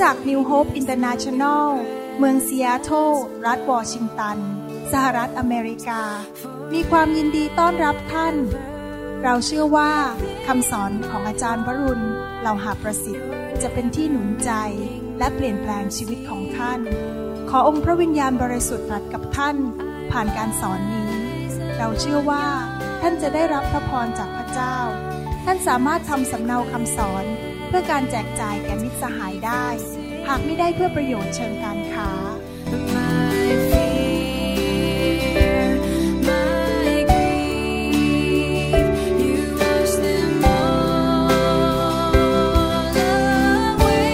จักร New Hope International เมืองซีแอตเทิลรัฐวอชิงตัน สหรัฐอเมริกา มีความยินดีต้อนรับท่าน เราเชื่อว่าคำสอนของอาจารย์วรุณเหล่าหาประสิทธิ์ จะเป็นที่หนุนใจและเปลี่ยนแปลงชีวิตของท่าน ขอองค์พระวิญญาณบริสุทธิ์ตรัสกับท่าน ผ่านการสอนนี้ เราเชื่อว่า ท่านจะได้รับพระพรจากพระเจ้า ท่านสามารถทำสำเนาคำสอนเพื่อการแจกจ่ายแก่มิตรสหายได้ หากไม่ได้เพื่อประโยชน์เชิงการค้า My fear, my grief, you wash them all away.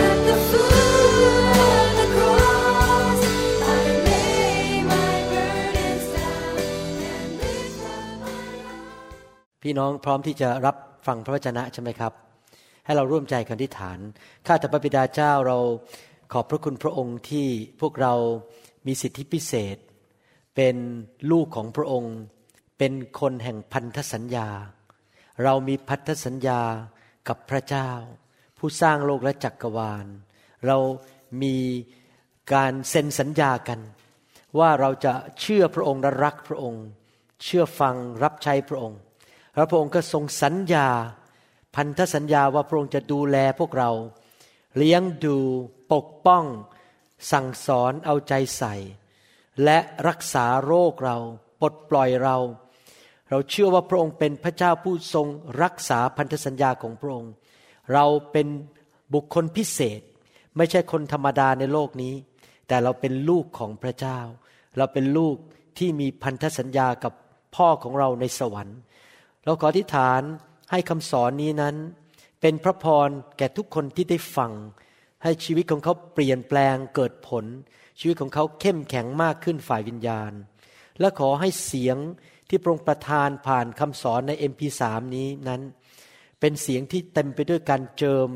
At the foot of the cross, I lay my burdens down and lift up my heart. พี่น้องพร้อมที่จะรับฟังพระวจนะใช่ไหมครับ ให้เราร่วมใจกันที่ฐาน ข้าแต่พระบิดาเจ้าเราขอบพระคุณพระองค์ที่พวกเรามีสิทธิพิเศษ เป็นลูกของพระองค์ เป็นคนแห่งพันธสัญญา เรามีพันธสัญญากับพระเจ้า ผู้สร้างโลกและจักรวาล เรามีการเซ็นสัญญากัน ว่าเราจะเชื่อพระองค์และรักพระองค์ เชื่อฟังรับใช้พระองค์แล้วพระองค์ก็ทรงสัญญา พันธสัญญาว่าพระองค์จะดูแลพวกเรา เลี้ยงดูปกป้อง สั่งสอนเอาใจใส่ และรักษาโรคเราปลดปล่อยเรา เราเชื่อว่าพระองค์เป็นพระเจ้าผู้ทรงรักษาพันธสัญญาของพระองค์ เราเป็นบุคคลพิเศษ ไม่ใช่คนธรรมดาในโลกนี้ แต่เราเป็นลูกของพระเจ้า เราเป็นลูกที่มีพันธสัญญากับพ่อของเราในสวรรค์ เราขออธิษฐาน ให้คำสอนนี้นั้น เป็นพระพรแก่ทุกคนที่ได้ฟัง ให้ชีวิตของเขาเปลี่ยนแปลงเกิดผล ชีวิตของเขาเข้มแข็งมากขึ้นฝ่ายวิญญาณ และขอให้เสียงที่พระองค์ประทานผ่านคำสอนใน MP3 นี้นั้น เป็นเสียงที่เต็มไปด้วยการเจิม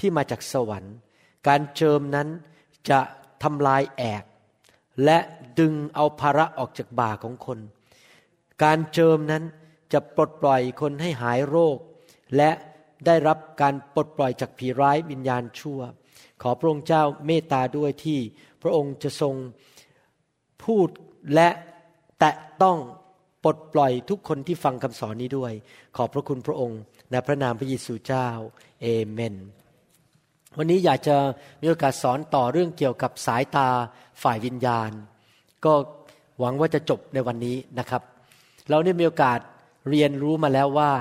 ที่มาจากสวรรค์ การเจิมนั้นจะทำลายแอก และดึงเอาภาระออกจากบ่าของคน การเจิมนั้น จะปลดปล่อยคนให้หายโรค และได้รับการปลดปล่อยจากผีร้ายวิญญาณชั่ว ขอพระองค์เจ้าเมตตาด้วยที่พระองค์จะทรงพูดและแตะต้องปลดปล่อยทุกคนที่ฟังคำสอนนี้ด้วย ขอบพระคุณพระองค์ในพระนามพระเยซูเจ้าเอเมน วันนี้อยากจะมีโอกาสสอนต่อเรื่องเกี่ยวกับสายตาฝ่ายวิญญาณ ก็หวังว่าจะจบในวันนี้นะครับ เราได้มีโอกาส เรียนรู้มาแล้วว่า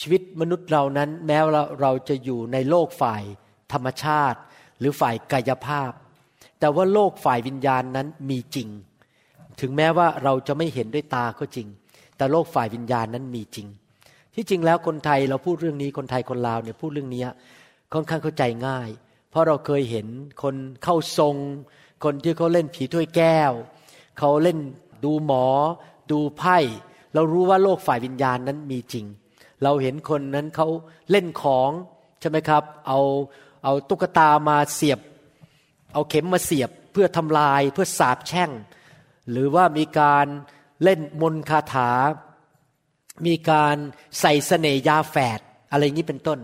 ชีวิตมนุษย์เรานั้นแม้ว่าเราจะอยู่ในโลกฝ่ายธรรมชาติ หรือฝ่ายกายภาพ แต่ว่าโลกฝ่ายวิญญาณนั้นมีจริง ถึงแม้ว่าเราจะไม่เห็นด้วยตาก็จริง แต่โลกฝ่ายวิญญาณนั้นมีจริง ที่จริงแล้วคนไทยเราพูดเรื่องนี้คนไทยคนลาวเนี่ยพูดเรื่องนี้ค่อนข้างเข้าใจง่าย เพราะเราเคยเห็นคนเข้าทรง คนที่เขาเล่นผีถ้วยแก้วเขาเล่นดูหมอ ดูไพ่ เรารู้ว่าโลกฝ่ายวิญญาณนั้นมีจริง เราเห็นคนนั้นเขาเล่นของใช่ไหมครับ เอาเอาตุ๊กตามาเสียบ เอาเข็มมาเสียบเพื่อทำลายเพื่อสาบแช่ง หรือว่ามีการเล่นมนต์คาถา มีการใส่เสน่ยาแฝดอะไรอย่างนี้เป็นต้น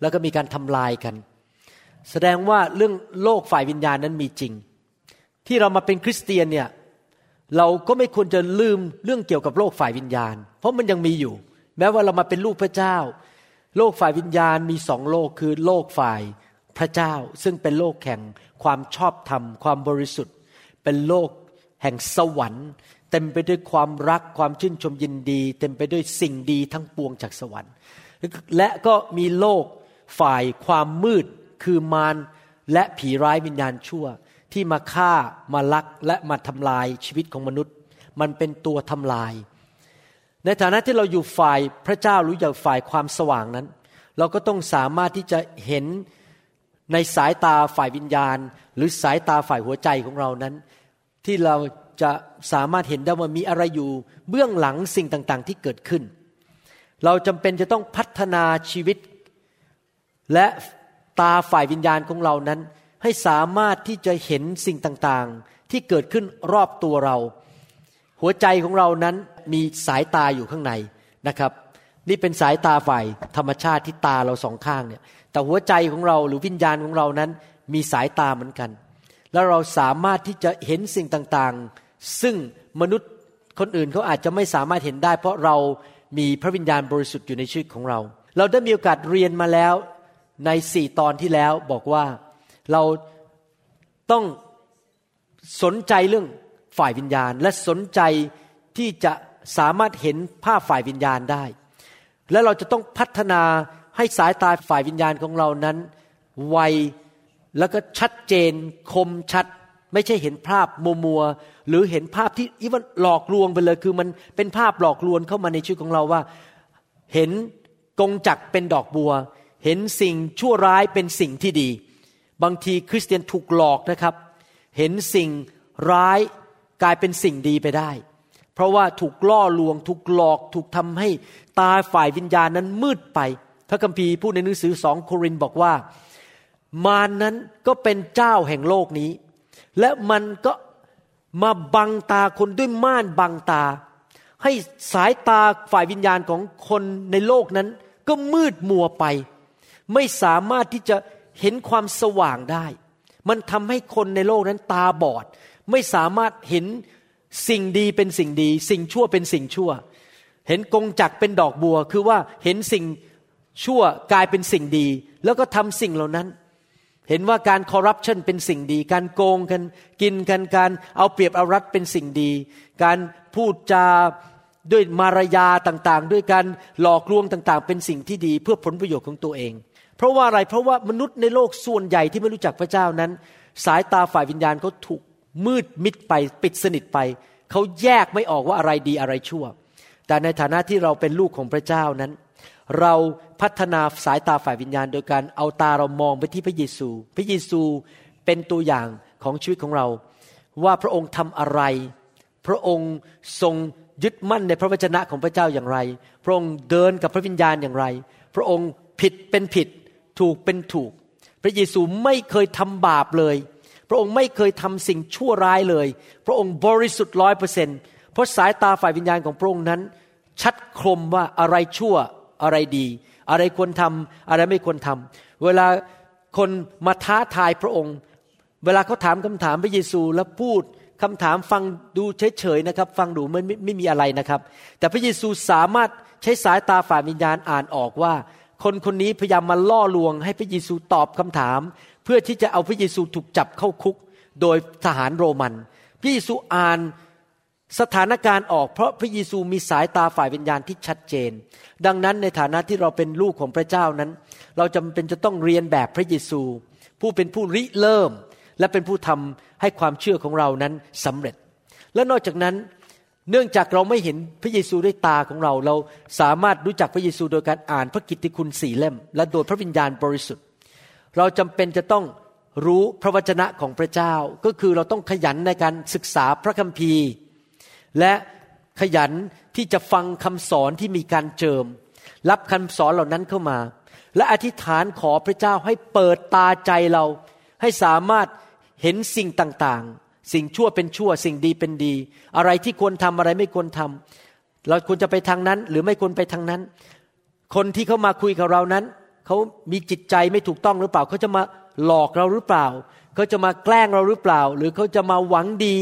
แล้วก็มีการทำลายกัน แสดงว่าเรื่องโลกฝ่ายวิญญาณนั้นมีจริง ที่เรามาเป็นคริสเตียนเนี่ย เราก็ไม่ควรจะลืมเรื่องเกี่ยวกับโลกฝ่ายวิญญาณ เพราะมันยังมีอยู่ แม้ว่าเรามาเป็นลูกพระเจ้า โลกฝ่ายวิญญาณมีสองโลกคือโลกฝ่ายพระเจ้า ซึ่งเป็นโลกแห่งความชอบธรรม ความบริสุทธิ์ เป็นโลกแห่งสวรรค์ เต็มไปด้วยความรักความชื่นชมยินดี เต็มไปด้วยสิ่งดีทั้งปวงจากสวรรค์ และก็มีโลกฝ่ายความมืดคือมารและผีร้ายวิญญาณชั่ว ที่มาฆ่ามาลักและมาทำลายชีวิตของมนุษย์ มันเป็นตัวทำลาย ในฐานะที่เราอยู่ฝ่ายพระเจ้าหรืออยู่ฝ่ายความสว่างนั้น เราก็ต้องสามารถที่จะเห็นในสายตาฝ่ายวิญญาณ หรือสายตาฝ่ายหัวใจของเรานั้น ที่เราจะสามารถเห็นได้ว่ามีอะไรอยู่ เบื้องหลังสิ่งต่างๆ ที่เกิดขึ้น เราจำเป็นจะต้องพัฒนาชีวิต และตาฝ่ายวิญญาณของเรานั้น ให้สามารถที่จะเห็นสิ่งต่างๆ ที่เกิดขึ้นรอบตัวเรา หัวใจของเรานั้นมีสายตาอยู่ข้างในนะครับ นี่เป็นสายตาฝ่ายธรรมชาติที่ตาเราสองข้างเนี่ยแต่หัวใจของเราหรือวิญญาณของเรานั้น มีสายตาเหมือนกัน แล้วเราสามารถที่จะเห็นสิ่งต่างๆ ซึ่งมนุษย์คนอื่นเขาอาจจะไม่สามารถเห็นได้ เพราะเรามีพระวิญญาณบริสุทธิ์อยู่ในชีวิตของเรา เราได้มีโอกาสเรียนมาแล้วในสี่ตอนที่แล้วบอกว่า เราต้องสนใจเรื่องฝ่ายวิญญาณ และสนใจที่จะสามารถเห็นภาพฝ่ายวิญญาณได้ และเราจะต้องพัฒนาให้สายตาฝ่ายวิญญาณของเรานั้น ไวแล้วก็ชัดเจนคมชัด ไม่ใช่เห็นภาพมัวมัวๆหรือเห็นภาพที่อีวันหลอกลวงไปเลยคือมันเป็นภาพหลอกลวงเข้ามาในชีวิตของเราว่า เห็นกงจักรเป็นดอกบัว เห็นสิ่งชั่วร้ายเป็นสิ่งที่ดี บางทีคริสเตียนถูกหลอกนะครับ เห็นสิ่งร้ายกลายเป็นสิ่งดีไปได้ เพราะว่าถูกล่อลวง ถูกหลอก ถูกทำให้ตาฝ่ายวิญญาณนั้นมืดไป พระคัมภีร์พูดในหนังสือสองโครินบอกว่า มารนั้นก็เป็นเจ้าแห่งโลกนี้ และมันก็มาบังตาคนด้วยม่านบังตา ให้สายตาฝ่ายวิญญาณของคนในโลกนั้น ก็มืดมัวไป ไม่สามารถที่จะ เห็นความสว่างได้ มันทำให้คนในโลกนั้นตาบอด ไม่สามารถเห็นสิ่งดีเป็นสิ่งดี สิ่งชั่วเป็นสิ่งชั่ว เห็นกงจักเป็นดอกบัว คือว่าเห็นสิ่งชั่วกลายเป็นสิ่งดี แล้วก็ทำสิ่งเหล่านั้น เห็นว่าการคอร์รัปชันเป็นสิ่งดี การโกงกันกินกันการเอาเปรียบเอารัดเป็นสิ่งดี การพูดจาด้วยมารยาต่างๆ ด้วยการหลอกลวงต่างๆ เป็นสิ่งที่ดีเพื่อผลประโยชน์ของตัวเอง เพราะว่าอะไรเพราะว่ามนุษย์ในโลกส่วนใหญ่ที่ไม่รู้จักพระเจ้านั้น สายตาฝ่ายวิญญาณเขาถูกมืดมิดไปปิดสนิทไป เขาแยกไม่ออกว่าอะไรดีอะไรชั่ว แต่ในฐานะที่เราเป็นลูกของพระเจ้านั้น เราพัฒนาสายตาฝ่ายวิญญาณ โดยการเอาตาเรามองไปที่พระเยซู พระเยซูเป็นตัวอย่างของชีวิตของเรา ว่าพระองค์ทำอะไร พระองค์ทรงยึดมั่นในพระวจนะของพระเจ้าอย่างไร พระองค์เดินกับพระวิญญาณอย่างไร พระองค์ผิดเป็นผิด ถูกเป็นถูก พระเยซูไม่เคยทำบาปเลย พระองค์ไม่เคยทำสิ่งชั่วร้ายเลย พระองค์บริสุทธิ์ร้อยเปอร์เซ็นต์เพราะสายตาฝ่ายวิญญาณของพระองค์นั้น ชัดคมว่าอะไรชั่วอะไรดี อะไรควรทำอะไรไม่ควรทำเวลาคนมาท้าทายพระองค์ เวลาเขาถามคำถามพระเยซูแล้วพูดคำถามฟังดูเฉยๆนะครับ ฟังดูไม่ไม่ไม่มีอะไรนะครับ แต่พระเยซูสามารถใช้สายตาฝ่ายวิญญาณอ่านออกว่า คนคนนี้พยายามมาล่อลวง ให้พระเยซูตอบคำถาม เพื่อที่จะเอาพระเยซูถูกจับเข้าคุก โดยทหารโรมัน พระเยซูอ่านสถานการณ์ออกเพราะพระเยซูมีสายตาฝ่ายวิญญาณที่ชัดเจน ดังนั้นในฐานะที่เราเป็นลูกของพระเจ้านั้น เราจำเป็นจะต้องเรียนแบบพระเยซู ผู้เป็นผู้ริเริ่ม และเป็นผู้ทำให้ความเชื่อของเรานั้นสำเร็จ และนอกจากนั้น เนื่องจากเราไม่เห็นพระเยซูด้วยตาของเรา เราสามารถรู้จักพระเยซูโดยการอ่านพระกิตติคุณสี่เล่ม และโดยพระวิญญาณบริสุทธิ์ เราจำเป็นจะต้องรู้พระวจนะของพระเจ้า ก็คือเราต้องขยันในการศึกษาพระคัมภีร์ และขยันที่จะฟังคำสอนที่มีการเจิม รับคำสอนเหล่านั้นเข้ามา และอธิษฐานขอพระเจ้าให้เปิดตาใจเรา ให้สามารถเห็นสิ่งต่าง สิ่งชั่วเป็นชั่ว สิ่งดีเป็นดี อะไรที่ควรทำอะไรไม่ควรทำเราควรจะไปทางนั้น หรือไม่ควรไปทางนั้น คนที่เขามาคุยกับเรานั้นเขามีจิตใจไม่ถูกต้องหรือเปล่าเขาจะมาหลอกเราหรือเปล่าเขาจะมาแกล้งเราหรือเปล่า หรือเขาจะมาหวังดี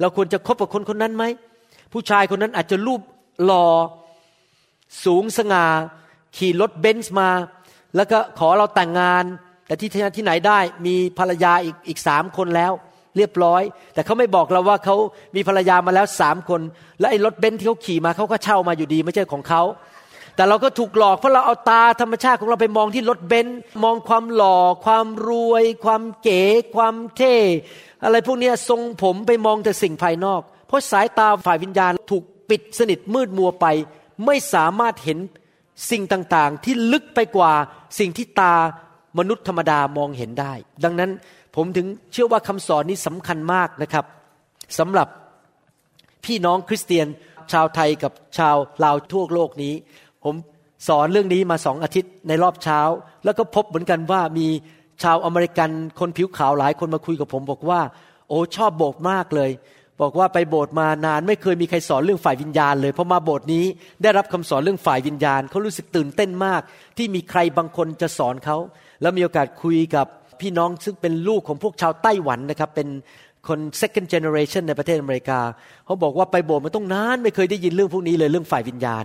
เราควรจะคบกับคนคนนั้นไหมผู้ชายคนนั้นอาจจะรูปหล่อสูงสง่าขี่รถเบนซ์มา แล้วก็ขอเราแต่งงาน แต่ที่ที่ไหนได้มีภรรยาอีกอีกสามคนแล้ว เรียบร้อย แต่เขาไม่บอกเราว่าเขามีภรรยามาแล้วสามคน และไอ้รถเบนซ์ที่เขาขี่มาเขาก็เช่ามาอยู่ดีไม่ใช่ของเขาแต่เราก็ถูกหลอกเพราะเราเอาตาธรรมชาติของเราไปมองที่รถเบนซ์มองความหล่อ ความรวย ความเก๋ ความเท่ อะไรพวกนี้ทรงผมไปมองแต่สิ่งภายนอก เพราะสายตาฝ่ายวิญญาณถูกปิดสนิทมืดมัวไป ไม่สามารถเห็นสิ่งต่างๆ ที่ลึกไปกว่าสิ่งที่ตามนุษย์ธรรมดามองเห็นได้ ดังนั้น ผมถึงเชื่อว่าคำสอนนี้สำคัญมากนะครับสำหรับพี่น้องคริสเตียนชาวไทยกับชาวลาวทั่วโลกนี้ ผมสอนเรื่องนี้มาสองอาทิตย์ในรอบเช้า แล้วก็พบเหมือนกันว่ามีชาวอเมริกันคนผิวขาวหลายคนมาคุยกับผมบอกว่า โอ้ชอบโบสถ์มากเลย บอกว่าไปโบสถ์มานานไม่เคยมีใครสอนเรื่องฝ่ายวิญญาณเลยพอมาโบสถ์นี้ได้รับคำสอนเรื่องฝ่ายวิญญาณเขารู้สึกตื่นเต้นมาก ที่มีใครบางคนจะสอนเขาแล้วมีโอกาสคุยกับ พี่น้องซึ่งเป็นลูกของพวกชาวไต้หวันนะครับ เป็นคน second generation ในประเทศอเมริกา เขาบอกว่าไปโบสถ์มาต้องนาน ไม่เคยได้ยินเรื่องพวกนี้เลยเรื่องฝ่ายวิญญาณ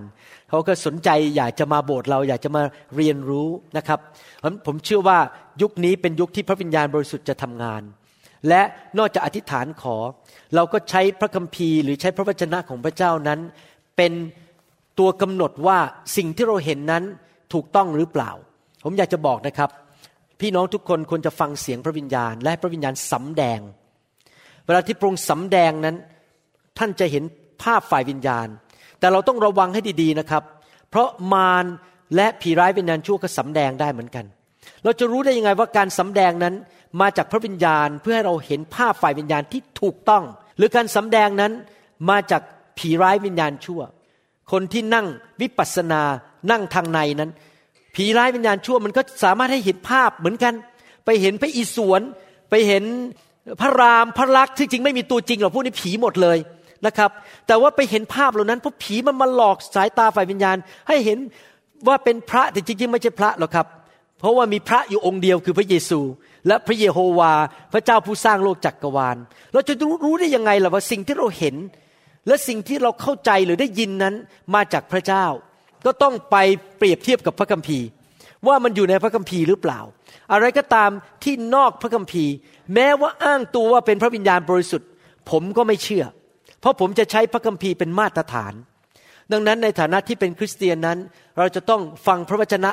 เขาก็สนใจอยากจะมาโบสถ์เราอยากจะมาเรียนรู้นะครับผมผมเชื่อว่ายุคนี้เป็นยุคที่พระวิญญาณบริสุทธิ์จะทำงาน และนอกจากอธิษฐานขอ เราก็ใช้พระคัมภีร์ หรือใช้พระวจนะของพระเจ้านั้น เป็นตัวกำหนดว่าสิ่งที่เราเห็นนั้นถูกต้องหรือเปล่า ผมอยากจะบอกนะครับ พี่น้องทุกคนควรจะฟังเสียงพระวิญญาณ และพระวิญญาณสำแดง เวลาที่พระองค์สำแดงนั้น ท่านจะเห็นภาพฝ่ายวิญญาณ แต่เราต้องระวังให้ดีๆนะครับ เพราะมารและผีร้ายวิญญาณชั่วก็สำแดงได้เหมือนกัน เราจะรู้ได้ยังไงว่าการสำแดงนั้นมาจากพระวิญญาณเพื่อให้เราเห็นภาพฝ่ายวิญญาณที่ถูกต้อง หรือการสำแดงนั้นมาจากผีร้ายวิญญาณชั่ว คนที่นั่งวิปัสสนานั่งทางในนั้น ผีร้ายวิญญาณชั่วมันก็สามารถให้เห็นภาพเหมือนกัน ไปเห็นพระอิศวรไปเห็นพระรามพระลักษณ์ที่จริงไม่มีตัวจริงหรอกพวกนี้ผีหมดเลยนะครับ แต่ว่าไปเห็นภาพเหล่านั้นพราะผีมันมาหลอกสายตาฝ่ายวิญญาณ ให้เห็นว่าเป็นพระแต่จริงๆไม่ใช่พระหรอกครับ เพราะว่ามีพระอยู่องค์เดียวคือพระเยซู และพระเยโฮวา พระเจ้าผู้สร้างโลกจักกรวาล เราจะรรู้ได้ยังไงล่ะว่าสิ่งที่เราเห็น และสิ่งที่เราเข้าใจหรือได้ยินนั้นมาจากพระเจ้า ก็ต้องไปเปรียบเทียบกับพระคัมภีร์ ว่ามันอยู่ในพระคัมภีร์หรือเปล่า อะไรก็ตามที่นอกพระคัมภีร์ แม้ว่าอ้างตัวว่าเป็นพระวิญญาณบริสุทธิ์ ผมก็ไม่เชื่อ เพราะผมจะใช้พระคัมภีร์เป็นมาตรฐาน ดังนั้นในฐานะที่เป็นคริสเตียนนั้น เราจะต้องฟังพระวจนะ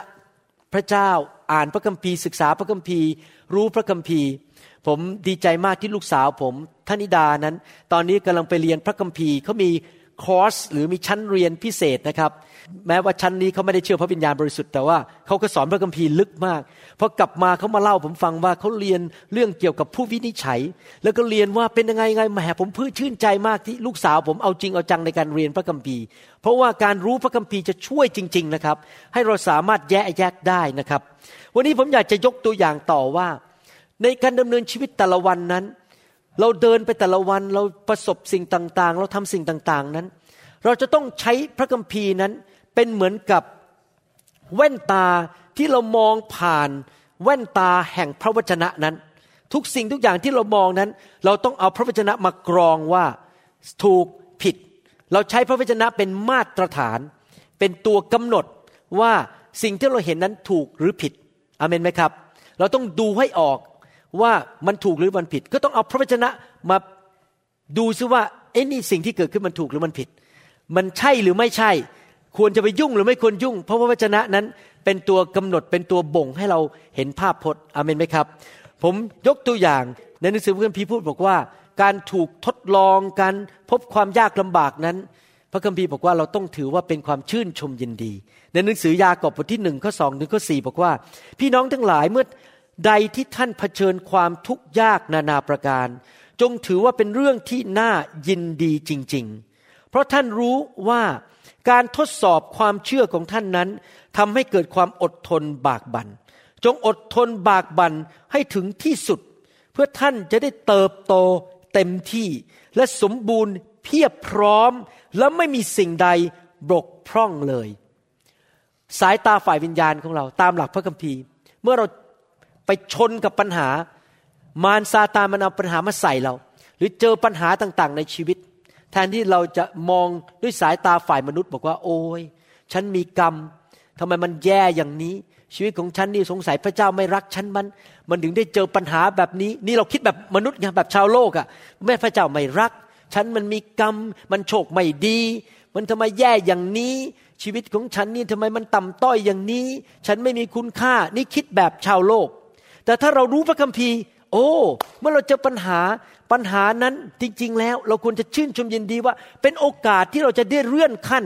พระเจ้าอ่านพระคัมภีร์ศึกษาพระคัมภีร์ รู้พระคัมภีร์ ผมดีใจมากที่ลูกสาวผมธนิดานั้น ตอนนี้กำลังไปเรียนพระคัมภีร์เขามีคอร์สหรือมีชั้นเรียนพิเศษนะครับ แม้ว่าชั้นนี้เขาไม่ได้เชื่อพระวิญญาณบริสุทธิ์แต่ว่าเขาก็สอนพระคัมภีร์ลึกมากพอกลับมาเขามาเล่าผมฟังว่าเขาเรียนเรื่องเกี่ยวกับผู้วินิจฉัย แล้วก็เรียนว่าเป็นยังไงยังไงแหมผมพื้ชื่นใจมากที่ลูกสาวผมเอาจริงเอาจังในการเรียนพระคัมภีร์ เพราะว่าการรู้พระคัมภีร์จะช่วยจริง ๆนะครับ ให้เราสามารถแยกแยกได้นะครับ วันนี้ผมอยากจะยกตัวอย่างต่อว่า ในการดำเนินชีวิตแต่ละวันนั้น เราเดินไปแต่ละวันเราประสบสิ่งต่างๆ เราทำสิ่งต่างๆนั้น เราจะต้องใช้พระคัมภีร์นั้น เป็นเหมือนกับแว่นตาที่เรามองผ่านแว่นตาแห่งพระวจนะนั้น ทุกสิ่งทุกอย่างที่เรามองนั้น เราต้องเอาพระวจนะมากรองว่าถูกผิด เราใช้พระวจนะเป็นมาตรฐาน เป็นตัวกำหนดว่าสิ่งที่เราเห็นนั้นถูกหรือผิดอเมนไหมครับ เราต้องดูให้ออกว่ามันถูกหรือมันผิด ก็ต้องเอาพระวจนะมาดูซิว่าเอ้นี่สิ่งที่เกิดขึ้นมันถูกหรือมันผิด มันใช่หรือไม่ใช่ ควรจะไปยุ่งหรือไม่ควรยุ่ง เพราะพระวจนะนั้นเป็นตัวกำหนดเป็นตัวบ่งให้เราเห็นภาพพจน์อเมนไหมครับ ผมยกตัวอย่างในหนังสือพระคัมภีร์พูดบอกว่า การถูกทดลองการพบความยากลำบากนั้น พระคัมภีร์บอกว่าเราต้องถือว่าเป็นความชื่นชมยินดี ในหนังสือยากอบบทที่หนึ่งข้อสองถึงข้อสี่บอกว่า พี่น้องทั้งหลายเมื่อใดที่ท่านเผชิญความทุกข์ยากนานาประการ จงถือว่าเป็นเรื่องที่น่ายินดีจริง ๆ เพราะท่านรู้ว่า การทดสอบความเชื่อของท่านนั้นทำให้เกิดความอดทนบากบัน่นจงอดทนบากบั่นให้ถึงที่สุด เพื่อท่านจะได้เติบโตเต็มที่ และสมบูรณ์เพียบพร้อม และไม่มีสิ่งใดบกพร่องเลย สายตาฝ่ายวิญญาณของเราตามหลักพระคัมภีร์ เมื่อเราไปชนกับปัญหามารซาตานมันเอาปัญหามาใส่เรา หรือเจอปัญหาต่างๆ ในชีวิต แทนที่เราจะมองด้วยสายตาฝ่ายมนุษย์ บอกว่า โอ้ยฉันมีกรรมทำไมมันแย่อย่างนี้ ชีวิตของฉันนี่สงสัยพระเจ้าไม่รักฉันมัน มันถึงได้เจอปัญหาแบบนี้ นี่เราคิดแบบมนุษย์ไงแบบชาวโลกอะ่ะแม่พระเจ้าไม่รัก ฉันมันมีกรรม มันโชคไม่ดี มันทำไมแย่อย่างนี้ ชีวิตของฉันนี่ทำไมมันต่ำต้อยอย่างนี้ ฉันไม่มีคุณค่า นี่คิดแบบชาวโลก แต่ถ้าเรารู้พระคัมภีร์ โอ้ เมื่อเราเจอปัญหา ปัญหานั้นจริง ๆ แล้วเราควรจะชื่นชมยินดีว่า เป็นโอกาสที่เราจะได้เลื่อนขั้น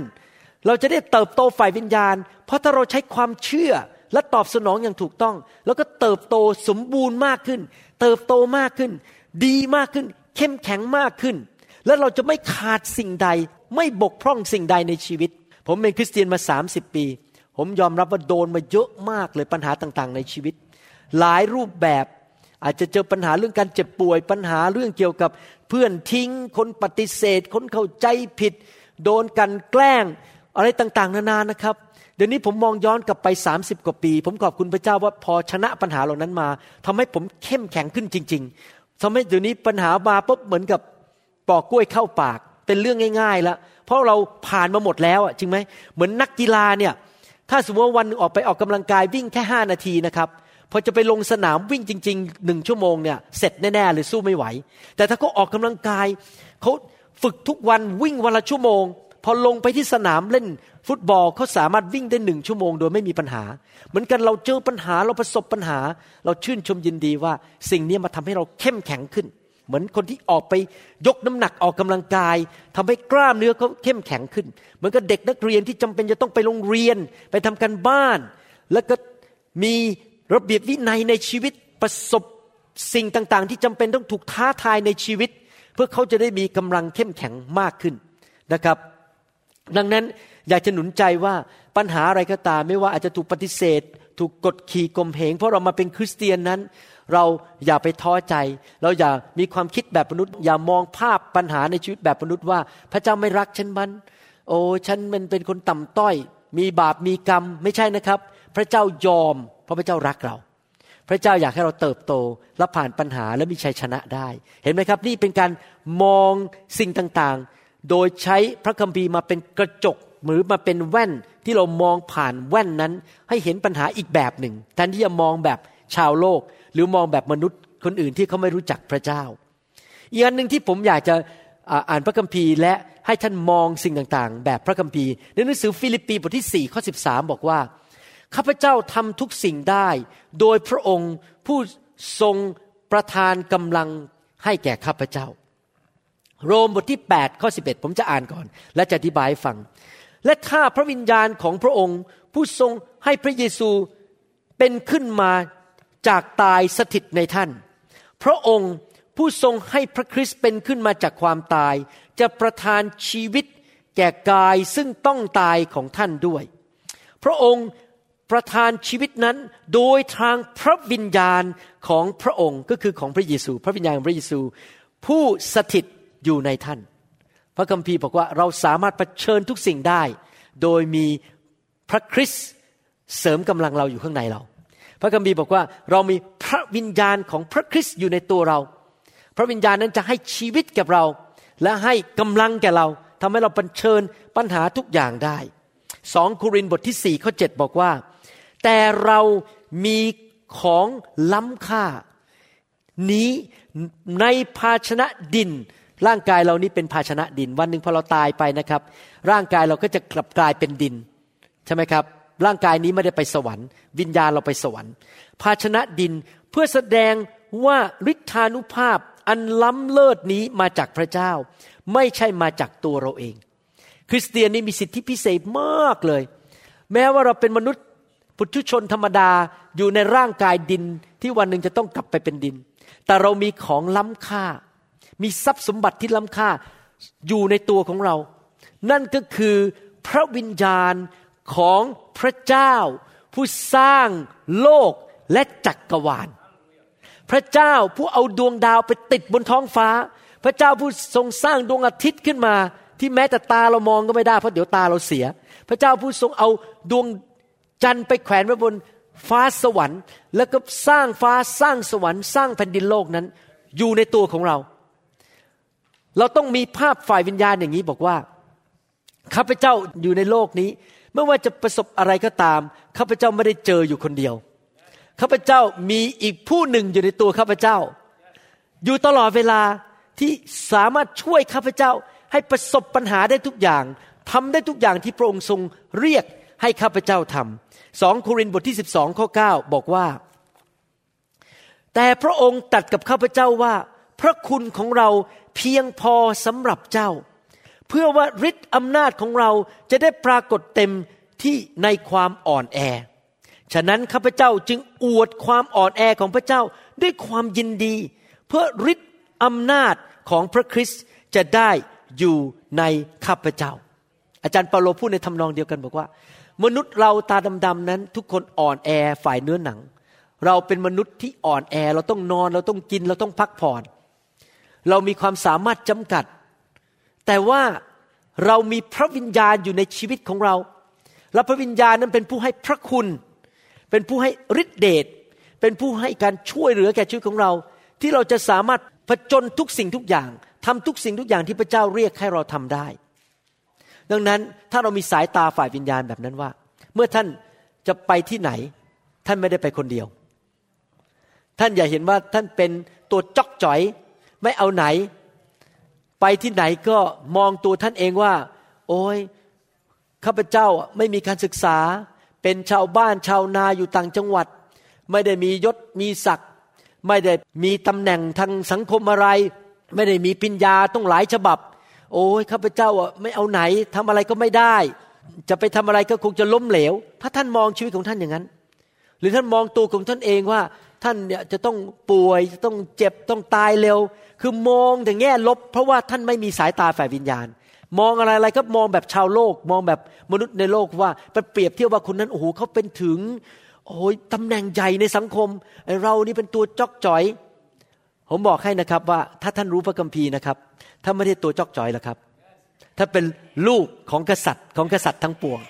เราจะได้เติบโตฝ่ายวิญญาณ เพราะถ้าเราใช้ความเชื่อและตอบสนองอย่างถูกต้อง แล้วก็เติบโตสมบูรณ์มากขึ้น เติบโตมากขึ้น ดีมากขึ้น เข้มแข็งมากขึ้น และเราจะไม่ขาดสิ่งใด ไม่บกพร่องสิ่งใดในชีวิต ผมเป็นคริสเตียนมา 30 ปี ผมยอมรับว่าโดนมาเยอะมากเลยปัญหาต่างๆ ในชีวิต หลายรูปแบบ อาจจะเจอปัญหาเรื่องการเจ็บป่วย ปัญหาเรื่องเกี่ยวกับเพื่อนทิ้ง คนปฏิเสธ คนเข้าใจผิด โดนกันแกล้ง อะไรต่างๆ นานานะครับ เดี๋ยวนี้ผมมองย้อนกลับไป 30 กว่าปี ผมขอบคุณพระเจ้าว่าพอชนะปัญหาเหล่านั้นมาทำให้ผมเข้มแข็งขึ้นจริง ๆทำให้เดี๋ยวนี้ปัญหามาปุ๊บเหมือนกับปอกกล้วยเข้าปาก เป็นเรื่องง่ายๆแล้วเพราะเราผ่านมาหมดแล้วอะจริงไหมเหมือนนักกีฬาเนี่ยถ้าสมมติว่าวันหนึ่งออกไปออกกำลังกายวิ่งแค่ห้านาทีนะครับ พอจะไปลงสนามวิ่งจริงๆหนึ่งชั่วโมงเนี่ยเสร็จแน่ๆเลยสู้ไม่ไหว แต่ถ้าเขาออกกำลังกายเขาฝึกทุกวันวิ่งวันละชั่วโมง พอลงไปที่สนามเล่นฟุตบอลเขาสามารถวิ่งได้หนึ่งชั่วโมงโดยไม่มีปัญหา เหมือนกันเราเจอปัญหาเราประสบปัญหา เราชื่นชมยินดีว่าสิ่งนี้มาทำให้เราเข้มแข็งขึ้น เหมือนคนที่ออกไปยกน้ำหนักออกกำลังกายทำให้กล้ามเนื้อเขาเข้มแข็งขึ้น เหมือนกับเด็กนักเรียนที่จำเป็นจะต้องไปโรงเรียนไปทำการบ้าน แล้วก็มี ระเบียบวินัยในชีวิตประสบสิ่งต่างๆ ที่จำเป็นต้องถูกท้าทายในชีวิต เพื่อเขาจะได้มีกำลังเข้มแข็งมากขึ้นนะครับ ดังนั้นอยากจะหนุนใจว่าปัญหาอะไรก็ตามไม่ว่าอาจจะถูกปฏิเสธ ถูกกดขี่กลมเหงเพราะเรามาเป็นคริสเตียนนั้น เราอย่าไปท้อใจ เราอย่ามีความคิดแบบมนุษย์ อย่ามองภาพปัญหาในชีวิตแบบมนุษย์ว่า พระเจ้าไม่รักฉันมัน โอ้ฉันมันเป็นคนต่ำต้อย มีบาปมีกรรมไม่ใช่นะครับ พระเจ้ายอม เพราะพระเจ้ารักเรา พระเจ้าอยากให้เราเติบโตและผ่านปัญหาและมีชัยชนะได้ เห็นไหมครับ นี่เป็นการมองสิ่งต่างๆ โดยใช้พระคัมภีร์มาเป็นกระจกหรือมาเป็นแว่นที่เรามองผ่านแว่นนั้น ให้เห็นปัญหาอีกแบบหนึ่งแทนที่จะมองแบบชาวโลก หรือมองแบบมนุษย์คนอื่นที่เขาไม่รู้จักพระเจ้า อีกอันหนึ่งที่ผมอยากจะอ่าอานพระคัมภีร์ และให้ท่านมองสิ่งต่างๆ แบบพระคัมภีร์ในหนังสือฟิลิปปีบทที่4ข้อ13 บอกว่า ข้าพเจ้าทำทุกสิ่งได้ โดยพระองค์ผู้ทรงประทานกำลังให้แก่ข้าพเจ้า โรมบทที่ 8 ข้อ 11 ผมจะอ่านก่อน และจะอธิบายฟัง และถ้าพระวิญญาณของพระองค์ ผู้ทรงให้พระเยซูเป็นขึ้นมาจากตายสถิตในท่าน พระองค์ผู้ทรงให้พระคริสต์เป็นขึ้นมาจากความตาย จะประทานชีวิตแก่กายซึ่งต้องตายของท่านด้วย พระองค์ ประทานชีวิตนั้นโดยทางพระวิญญาณของพระองค์ก็คือของพระเยซู พระวิญญาณของพระเยซู ผู้สถิตอยู่ในท่าน พระคัมภีร์บอกว่าเราสามารถเผชิญทุกสิ่งได้ โดยมีพระคริสต์เสริมกำลังเราอยู่ข้างในเรา พระคัมภีร์บอกว่าเรามีพระวิญญาณของพระคริสต์อยู่ในตัวเรา พระวิญญาณนั้นจะให้ชีวิตแก่เรา และให้กำลังแก่เราทำให้เราเผชิญปัญหาทุกอย่างได้สองโครินธ์บทที่สี่ข้อเจ็ดบอกว่า แต่เรามีของล้ำค่า นี้ในภาชนะดิน ร่างกายเรานี้เป็นภาชนะดิน วันหนึ่งพอเราตายไปนะครับ ร่างกายเราก็จะกลับกลายเป็นดิน ใช่ไหมครับ ร่างกายนี้ไม่ได้ไปสวรรค์ วิญญาณเราไปสวรรค์ ภาชนะดินเพื่อแสดงว่าฤทธานุภาพอันล้ำเลิศนี้มาจากพระเจ้า ไม่ใช่มาจากตัวเราเอง คริสเตียนนี่มีสิทธิพิเศษมากเลย แม้ว่าเราเป็นมนุษย์ ปุถุชนธรรมดาอยู่ในร่างกายดินที่วันหนึ่งจะต้องกลับไปเป็นดิน แต่เรามีของล้ำค่า มีทรัพย์สมบัติที่ล้ำค่าอยู่ในตัวของเรา นั่นก็คือพระวิญญาณของพระเจ้า ผู้สร้างโลกและจักกรวาล พระเจ้าผู้เอาดวงดาวไปติดบนท้องฟ้า พระเจ้าผู้ทรงสร้างดวงอาทิตย์ขึ้นมา ที่แม้แต่ตาเรามองก็ไม่ได้เพราะเดี๋ยวตาเราเสีย พระเจ้าผู้ทรงเอาดวง จันทร์ไปแขวนไว้บนฟ้าสวรรค์ แล้วก็สร้างฟ้าสร้างสวรรค์ สร้างแผ่นดินโลกนั้น อยู่ในตัวของเรา เราต้องมีภาพฝ่ายวิญญาณอย่างนี้บอกว่าข้าพเจ้าอยู่ในโลกนี้ ไม่ว่าจะประสบอะไรก็ตามข้าพเจ้าไม่ได้เจออยู่คนเดียวข้าพเจ้ามีอีกผู้หนึ่งอยู่ในตัวข้าพเจ้า อยู่ตลอดเวลาที่สามารถช่วยข้าพเจ้าให้ประสบปัญหาได้ทุกอย่าง ทำได้ทุกอย่างที่พระองค์ทรงเรียกให้ข้าพเจ้าทำ สองโครินธ์บทที่ 12 ข้อ 9 บอกว่า แต่พระองค์ตัดกับข้าพเจ้าว่า พระคุณของเราเพียงพอสำหรับเจ้า เพื่อว่าฤทธิ์อำนาจของเราจะได้ปรากฏเต็มที่ในความอ่อนแอ ฉะนั้นข้าพเจ้าจึงอวดความอ่อนแอของพระเจ้าด้วยความยินดี เพื่อฤทธิ์อำนาจของพระคริสต์จะได้อยู่ในข้าพเจ้า อาจารย์เปาโลพูดในทำนองเดียวกันบอกว่า มนุษย์เราตาดำๆนั้น ทุกคนอ่อนแอฝ่ายเนื้อหนัง เราเป็นมนุษย์ที่อ่อนแอเราต้องนอนเราต้องกินเราต้องพักผ่อน เรามีความสามารถจำกัด แต่ว่าเรามีพระวิญญาณอยู่ในชีวิตของเรา และพระวิญญาณนั้นเป็นผู้ให้พระคุณ เป็นผู้ให้ฤทธิเดชเป็นผู้ให้การช่วยเหลือแก่ชีวิตของเรา ที่เราจะสามารถผจญทุกสิ่งทุกอย่างทำทุกสิ่งทุกอย่างที่พระเจ้าเรียกให้เราทำได้ ดังนั้นถ้าเรามีสายตาฝ่ายวิญญาณแบบนั้นว่า เมื่อท่านจะไปที่ไหน ท่านไม่ได้ไปคนเดียว ท่านอย่าเห็นว่าท่านเป็นตัวจอกจ่อย ไม่เอาไหน ไปที่ไหนก็มองตัวท่านเองว่า โอ้ยข้าพเจ้าไม่มีการศึกษา เป็นชาวบ้านชาวนาอยู่ต่างจังหวัด ไม่ได้มียศมีศักดิ์ไม่ได้มีตำแหน่งทางสังคมอะไร ไม่ได้มีปัญญาต้องหลายฉบับ โอ้ยข้าพเจ้าอะไม่เอาไหนทำอะไรก็ไม่ได้ จะไปทำอะไรก็คงจะล้มเหลว ถ้าท่านมองชีวิตของท่านอย่างนั้น หรือท่านมองตัวของท่านเองว่าท่านเนี่ยจะต้องป่วยจะต้องเจ็บต้องตายเร็ว คือมองแต่แง่ลบ เพราะว่าท่านไม่มีสายตาฝ่ายวิญญาณ มองอะไรอะไรก็มองแบบชาวโลก มองแบบมนุษย์ในโลกว่าไปเปรียบเทียบว่าคนนั้นโอ้โหเขาเป็นถึงโอ้ยตำแหน่งใหญ่ในสังคมเรานี่เป็นตัวจอกจ่อย ผมบอกให้นะครับว่าถ้าท่านรู้พระคัมภีร์นะครับถ้าไม่ได้ตัวจอกจอยแล้วครับถ้าเป็นลูกของกษัตริย์ของกษัตริย์ทั้งปวง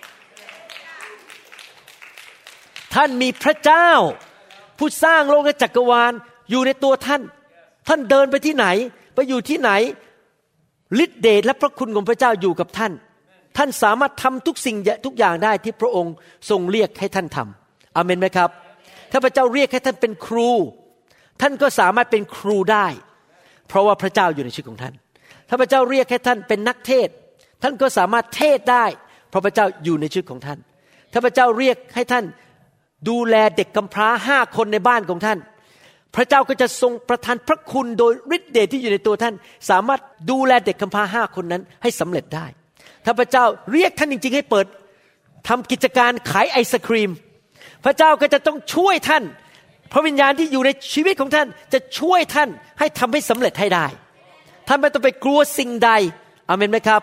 ท่านมีพระเจ้า ผู้สร้างโลกและจักรวาลอยู่ในตัวท่าน ท่านเดินไปที่ไหน ไปอยู่ที่ไหนฤทธิเดชและพระคุณของพระเจ้าอยู่กับท่าน ท่านสามารถทำทุกสิ่งทุกอย่างได้ที่พระองค์ทรงเรียกให้ท่านทำอเมนไหมครับ ถ้าพระเจ้าเรียกให้ท่านเป็นครู ท่านก็สามารถเป็นครูได้ เพราะว่าพระเจ้าอยู่ในชีวิตของท่าน ถ้าพระเจ้าเรียกให้ท่านเป็นนักเทศ ท่านก็สามารถเทศได้ เพราะพระเจ้าอยู่ในชีวิตของท่าน ถ้าพระเจ้าเรียกให้ท่านดูแลเด็กกำพร้าห้าคนในบ้านของท่าน พระเจ้าก็จะทรงประทานพระคุณโดยฤทธิ์เดชที่อยู่ในตัวท่าน สามารถดูแลเด็กกำพร้าห้าคนนั้นให้สำเร็จได้ ถ้าพระเจ้าเรียกท่านจริง ๆ ให้เปิดทำกิจการขายไอศครีม พระเจ้าก็จะต้องช่วยท่าน พระวิญญาณที่อยู่ในชีวิตของท่านจะช่วยท่านให้ทำให้สำเร็จให้ได้ ท่านไม่ต้องไปกลัวสิ่งใดอเมนไหมครับ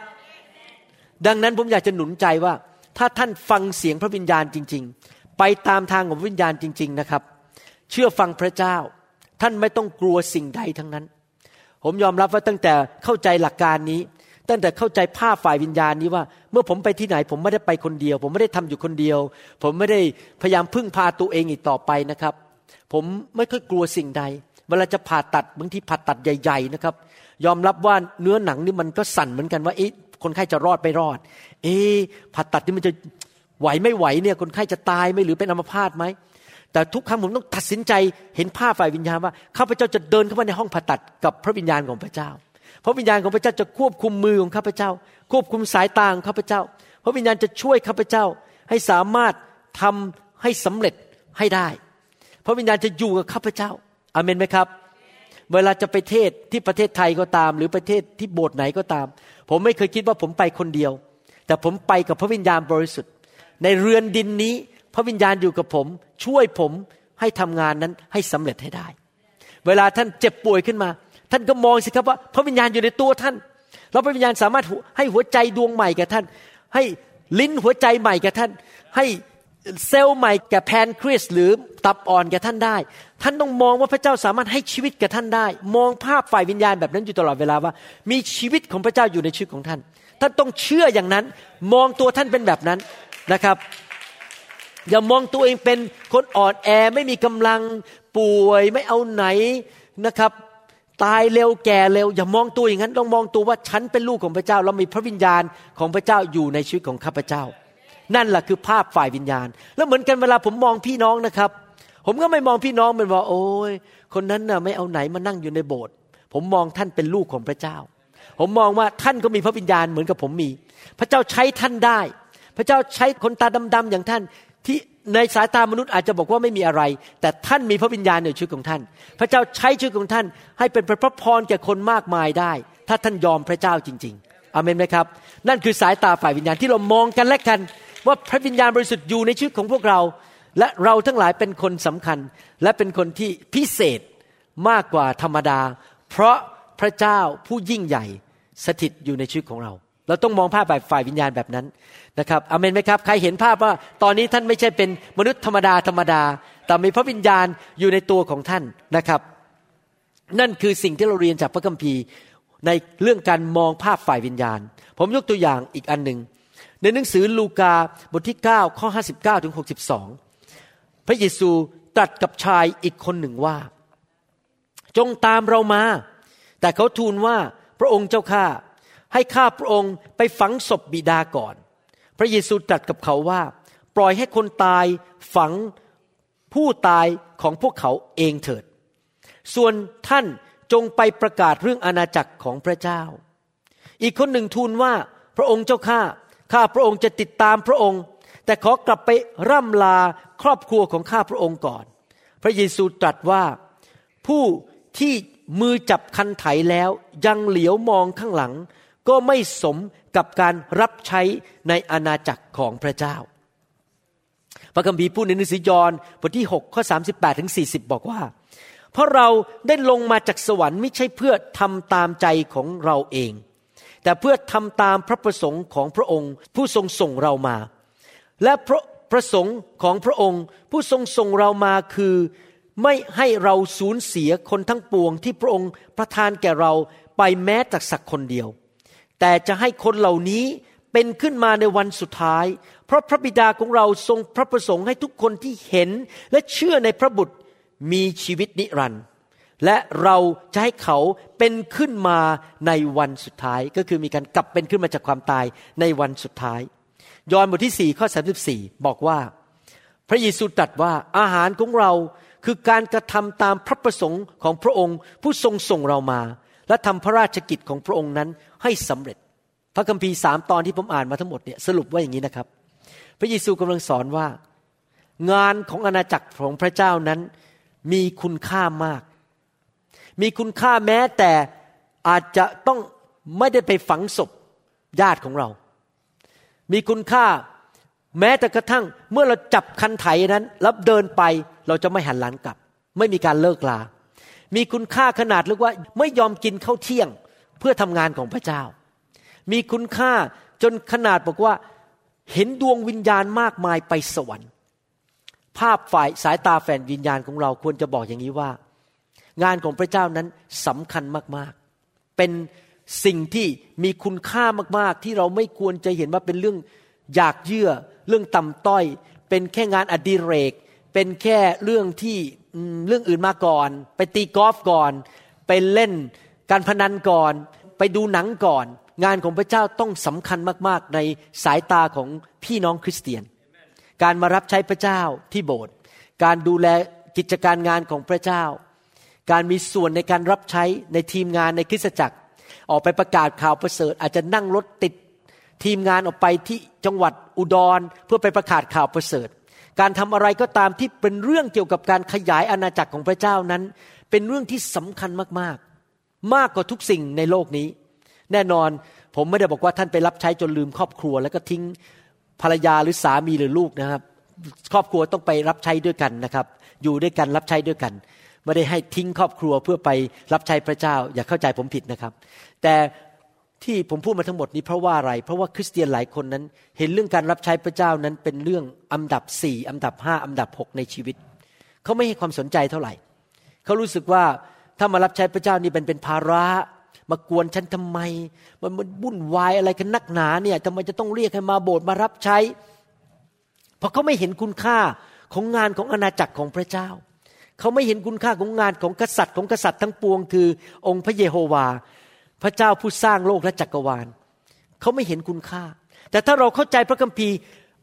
ดังนั้นผมอยากจะหนุนใจว่า ถ้าท่านฟังเสียงพระวิญญาณจริง ๆ ไปตามทางของพระวิญญาณจริง ๆนะครับ เชื่อฟังพระเจ้า ท่านไม่ต้องกลัวสิ่งใดทั้งนั้น ผมยอมรับว่าตั้งแต่เข้าใจหลักการนี้ ตั้งแต่เข้าใจภาพฝ่ายวิญญาณนี้ว่า เมื่อผมไปที่ไหน ผมไม่ได้ไปคนเดียว ผมไม่ได้ทำอยู่คนเดียว ผมไม่ได้พยายามพึ่งพาตัวเองอีกต่อไปนะครับ ผมไม่ค่อยกลัวสิ่งใด เวลาจะผ่าตัดบางทีผ่าตัดใหญ่ๆนะครับ ยอมรับว่าเนื้อหนังนี่มันก็สั่นเหมือนกันว่าเอ๊ะคนไข้จะรอดไม่รอด เอ๊ะผ่าตัดนี่มันจะไหวไม่ไหวเนี่ยคนไข้จะตายไหมหรือเป็นอัมพาตไหมแต่ทุกครั้งผมต้องตัดสินใจเห็นภาพฝ่ายวิญญาณว่าข้าพเจ้าจะเดินเข้ามาในห้องผ่าตัดกับพระวิญญาณของพระเจ้า พระวิญญาณของพระเจ้าจะควบคุมมือของข้าพเจ้า ควบคุมสายตาของข้าพเจ้า พระวิญญาณจะช่วยข้าพเจ้าให้สามารถทำให้สำเร็จให้ได้ พระวิญญาณจะอยู่กับข้าพเจ้าอาเมนไหมครับ เวลาจะไปเทศที่ประเทศไทยก็ตาม หรือประเทศที่โบสถ์ไหนก็ตาม ผมไม่เคยคิดว่าผมไปคนเดียว แต่ผมไปกับพระวิญญาณบริสุทธิ์ ในเรือนดินนี้พระวิญญาณอยู่กับผม ช่วยผมให้ทำงานนั้นให้สำเร็จให้ได้ เวลาท่านเจ็บป่วยขึ้นมา ท่านก็มองสิครับว่า พระวิญญาณอยู่ในตัวท่านแล้วพระวิญญาณสามารถให้หัวใจดวงใหม่แก่ท่าน ให้ลิ้นหัวใจใหม่แก่ท่าน ให้ เซลล์ใหม่แก่แพนคริสหรือตับอ่อนแก่ท่านได้ ท่านต้องมองว่าพระเจ้าสามารถให้ชีวิตแก่ท่านได้ มองภาพฝ่ายวิญญาณแบบนั้นอยู่ตลอดเวลาว่า มีชีวิตของพระเจ้าอยู่ในชีวิตของท่าน ท่านต้องเชื่ออย่างนั้น มองตัวท่านเป็นแบบนั้นนะครับ อย่ามองตัวเองเป็นคนอ่อนแอไม่มีกำลังป่วยไม่เอาไหนนะครับ ตายเร็วแก่เร็ว อย่ามองตัวอย่างนั้นต้องมองตัวว่าฉันเป็นลูกของพระเจ้าแล้วมีพระวิญญาณของพระเจ้าอยู่ในชีวิตของข้าพเจ้า นั่นแหละคือภาพฝ่ายวิญญาณ แล้วเหมือนกันเวลาผมมองพี่น้องนะครับ ผมก็ไม่มองพี่น้องเป็นว่า โอ้ยคนนั้นน่ะไม่เอาไหนมานั่งอยู่ในโบสถ์ผมมองท่านเป็นลูกของพระเจ้า ผมมองว่าท่านก็มีพระวิญญาณเหมือนกับผมมี พระเจ้าใช้ท่านได้ พระเจ้าใช้คนตาดำๆอย่างท่านที่ในสายตามนุษย์อาจจะบอกว่าไม่มีอะไร แต่ท่านมีพระวิญญาณในชีวิตของท่าน พระเจ้าใช้ชีวิตของท่าน ให้เป็นพระพรแก่คนมากมายได้ ถ้าท่านยอมพระเจ้าจริง ๆอเมนไหมครับ นั่นคือสายตาฝ่ายวิญญาณที่เรามองกันและกัน ว่าพระวิญญาณบริสุทธิ์อยู่ในชีวิตของพวกเรา และเราทั้งหลายเป็นคนสำคัญ และเป็นคนที่พิเศษมากกว่าธรรมดา เพราะพระเจ้าผู้ยิ่งใหญ่สถิตอยู่ในชีวิตของเรา เราต้องมองภาพแบบฝ่ายวิญญาณแบบนั้นนะครับอเมนไหมครับ ใครเห็นภาพว่าตอนนี้ท่านไม่ใช่เป็นมนุษย์ธรรมดาธรรมดา แต่มีพระวิญญาณอยู่ในตัวของท่านนะครับ นั่นคือสิ่งที่เราเรียนจากพระคัมภีร์ในเรื่องการมองภาพฝ่ายวิญญาณ ผมยกตัวอย่างอีกอันหนึ่ง ในหนังสือลูกาบทที่ 9 ข้อ 59ถึง62 พระเยซูตรัสกับชายอีกคนหนึ่งว่า จงตามเรามา แต่เขาทูลว่าพระองค์เจ้าข้าให้ข้าพระองค์ไปฝังศพบิดาก่อน พระเยซูตรัสกับเขาว่า ปล่อยให้คนตายฝังผู้ตายของพวกเขาเองเถิด ส่วนท่านจงไปประกาศเรื่องอาณาจักรของพระเจ้า อีกคนหนึ่งทูลว่าพระองค์เจ้าข้า ข้าพระองค์จะติดตามพระองค์ แต่ขอกลับไปร่ำลาครอบครัวของข้าพระองค์ก่อน พระเยซูตรัสว่าผู้ที่มือจับคันไถแล้วยังเหลียวมองข้างหลัง ก็ไม่สมกับการรับใช้ในอาณาจักรของพระเจ้า พระคัมภีร์พูดในหนังสือยอห์นบทที่6ข้อ38ถึง40 บอกว่า เพราะเราได้ลงมาจากสวรรค์ไม่ใช่เพื่อทำตามใจของเราเอง แต่เพื่อทำตามพระประสงค์ของพระองค์ ผู้ทรงส่งเรามา และพระประสงค์ของพระองค์ ผู้ทรงส่งเรามาคือไม่ให้เราสูญเสียคนทั้งปวงที่พระองค์ประทานแก่เราไปแม้แต่สักคนเดียว แต่จะให้คนเหล่านี้เป็นขึ้นมาในวันสุดท้าย เพราะพระบิดาของเราทรงพระประสงค์ให้ทุกคนที่เห็นและเชื่อในพระบุตรมีชีวิตนิรันดร์ และเราจะให้เขาเป็นขึ้นมาในวันสุดท้าย ก็คือมีการกลับเป็นขึ้นมาจากความตายในวันสุดท้าย ยอห์นบทที่4ข้อ34 บอกว่า พระเยซูตรัสว่าอาหารของเราคือการกระทำตามพระประสงค์ของพระองค์ผู้ทรงส่งเรามา และทำพระราชกิจของพระองค์นั้นให้สำเร็จ พระคัมภีร์สามตอนที่ผมอ่านมาทั้งหมดเนี่ยสรุปว่าอย่างนี้นะครับ พระเยซูกำลังสอนว่า งานของอาณาจักรของพระเจ้านั้นมีคุณค่ามาก มีคุณค่าแม้แต่อาจจะต้องไม่ได้ไปฝังศพญาติของเรา มีคุณค่าแม้แต่กระทั่งเมื่อเราจับคันไถนั้นแล้วเดินไปเราจะไม่หันหลังกลับ ไม่มีการเลิกลา มีคุณค่าขนาดเรียกว่าไม่ยอมกินข้าวเที่ยงเพื่อทำงานของพระเจ้า มีคุณค่าจนขนาดบอกว่าเห็นดวงวิญญาณมากมายไปสวรรค์ ภาพฝ่ายสายตาแฝงวิญญาณของเราควรจะบอกอย่างนี้ว่า งานของพระเจ้านั้นสำคัญมากๆ เป็นสิ่งที่มีคุณค่ามากๆ ที่เราไม่ควรจะเห็นว่าเป็นเรื่องอยากเยื่อ เรื่องต่ำต้อย เป็นแค่งานอดิเรก เป็นแค่เรื่องที่เรื่องอื่นมาก่อน ไปตีกอล์ฟก่อน ไปเล่นการพนันก่อน ไปดูหนังก่อน งานของพระเจ้าต้องสำคัญมาก ๆ ในสายตาของพี่น้องคริสเตียน การมารับใช้พระเจ้าที่โบสถ์การดูแลกิจการงานของพระเจ้า การมีส่วนในการรับใช้ในทีมงานในคริสตจักร ออกไปประกาศข่าวประเสริฐ อาจจะนั่งรถติดทีมงานออกไปที่จังหวัดอุดร เพื่อไปประกาศข่าวประเสริฐ การทำอะไรก็ตามที่เป็นเรื่องเกี่ยวกับการขยายอาณาจักรของพระเจ้านั้น เป็นเรื่องที่สำคัญมากๆ มากกว่าทุกสิ่งในโลกนี้ แน่นอนผมไม่ได้บอกว่าท่านไปรับใช้จนลืมครอบครัว แล้วก็ทิ้งภรรยาหรือสามีหรือลูกนะครับ ครอบครัวต้องไปรับใช้ด้วยกันนะครับ อยู่ด้วยกันรับใช้ด้วยกัน ไม่ได้ให้ทิ้งครอบครัวเพื่อไปรับใช้พระเจ้า อย่าเข้าใจผมผิดนะครับ แต่ที่ผมพูดมาทั้งหมดนี้เพราะว่าอะไร เพราะว่าคริสเตียนหลายคนนั้น เห็นเรื่องการรับใช้พระเจ้านั้นเป็นเรื่องอันดับสี่อันดับห้าอันดับหกในชีวิต เขาไม่ให้ความสนใจเท่าไหร่ เขารู้สึกว่าถ้ามารับใช้พระเจ้านี่เป็นเป็นภาระมากวนฉันทำไม มันมันวุ่นวายอะไรกันนักหนาเนี่ยทำไมจะต้องเรียกให้มาโบสถ์มารับใช้ เพราะเขาไม่เห็นคุณค่าของงานของอาณาจักรของพระเจ้า เขาไม่เห็นคุณค่าของงานของกษัตริย์ของกษัตริย์ทั้งปวง คือ องค์พระเยโฮวา พระเจ้าผู้สร้างโลกและจักรวาล เขาไม่เห็นคุณค่า แต่ถ้าเราเข้าใจพระคัมภีร์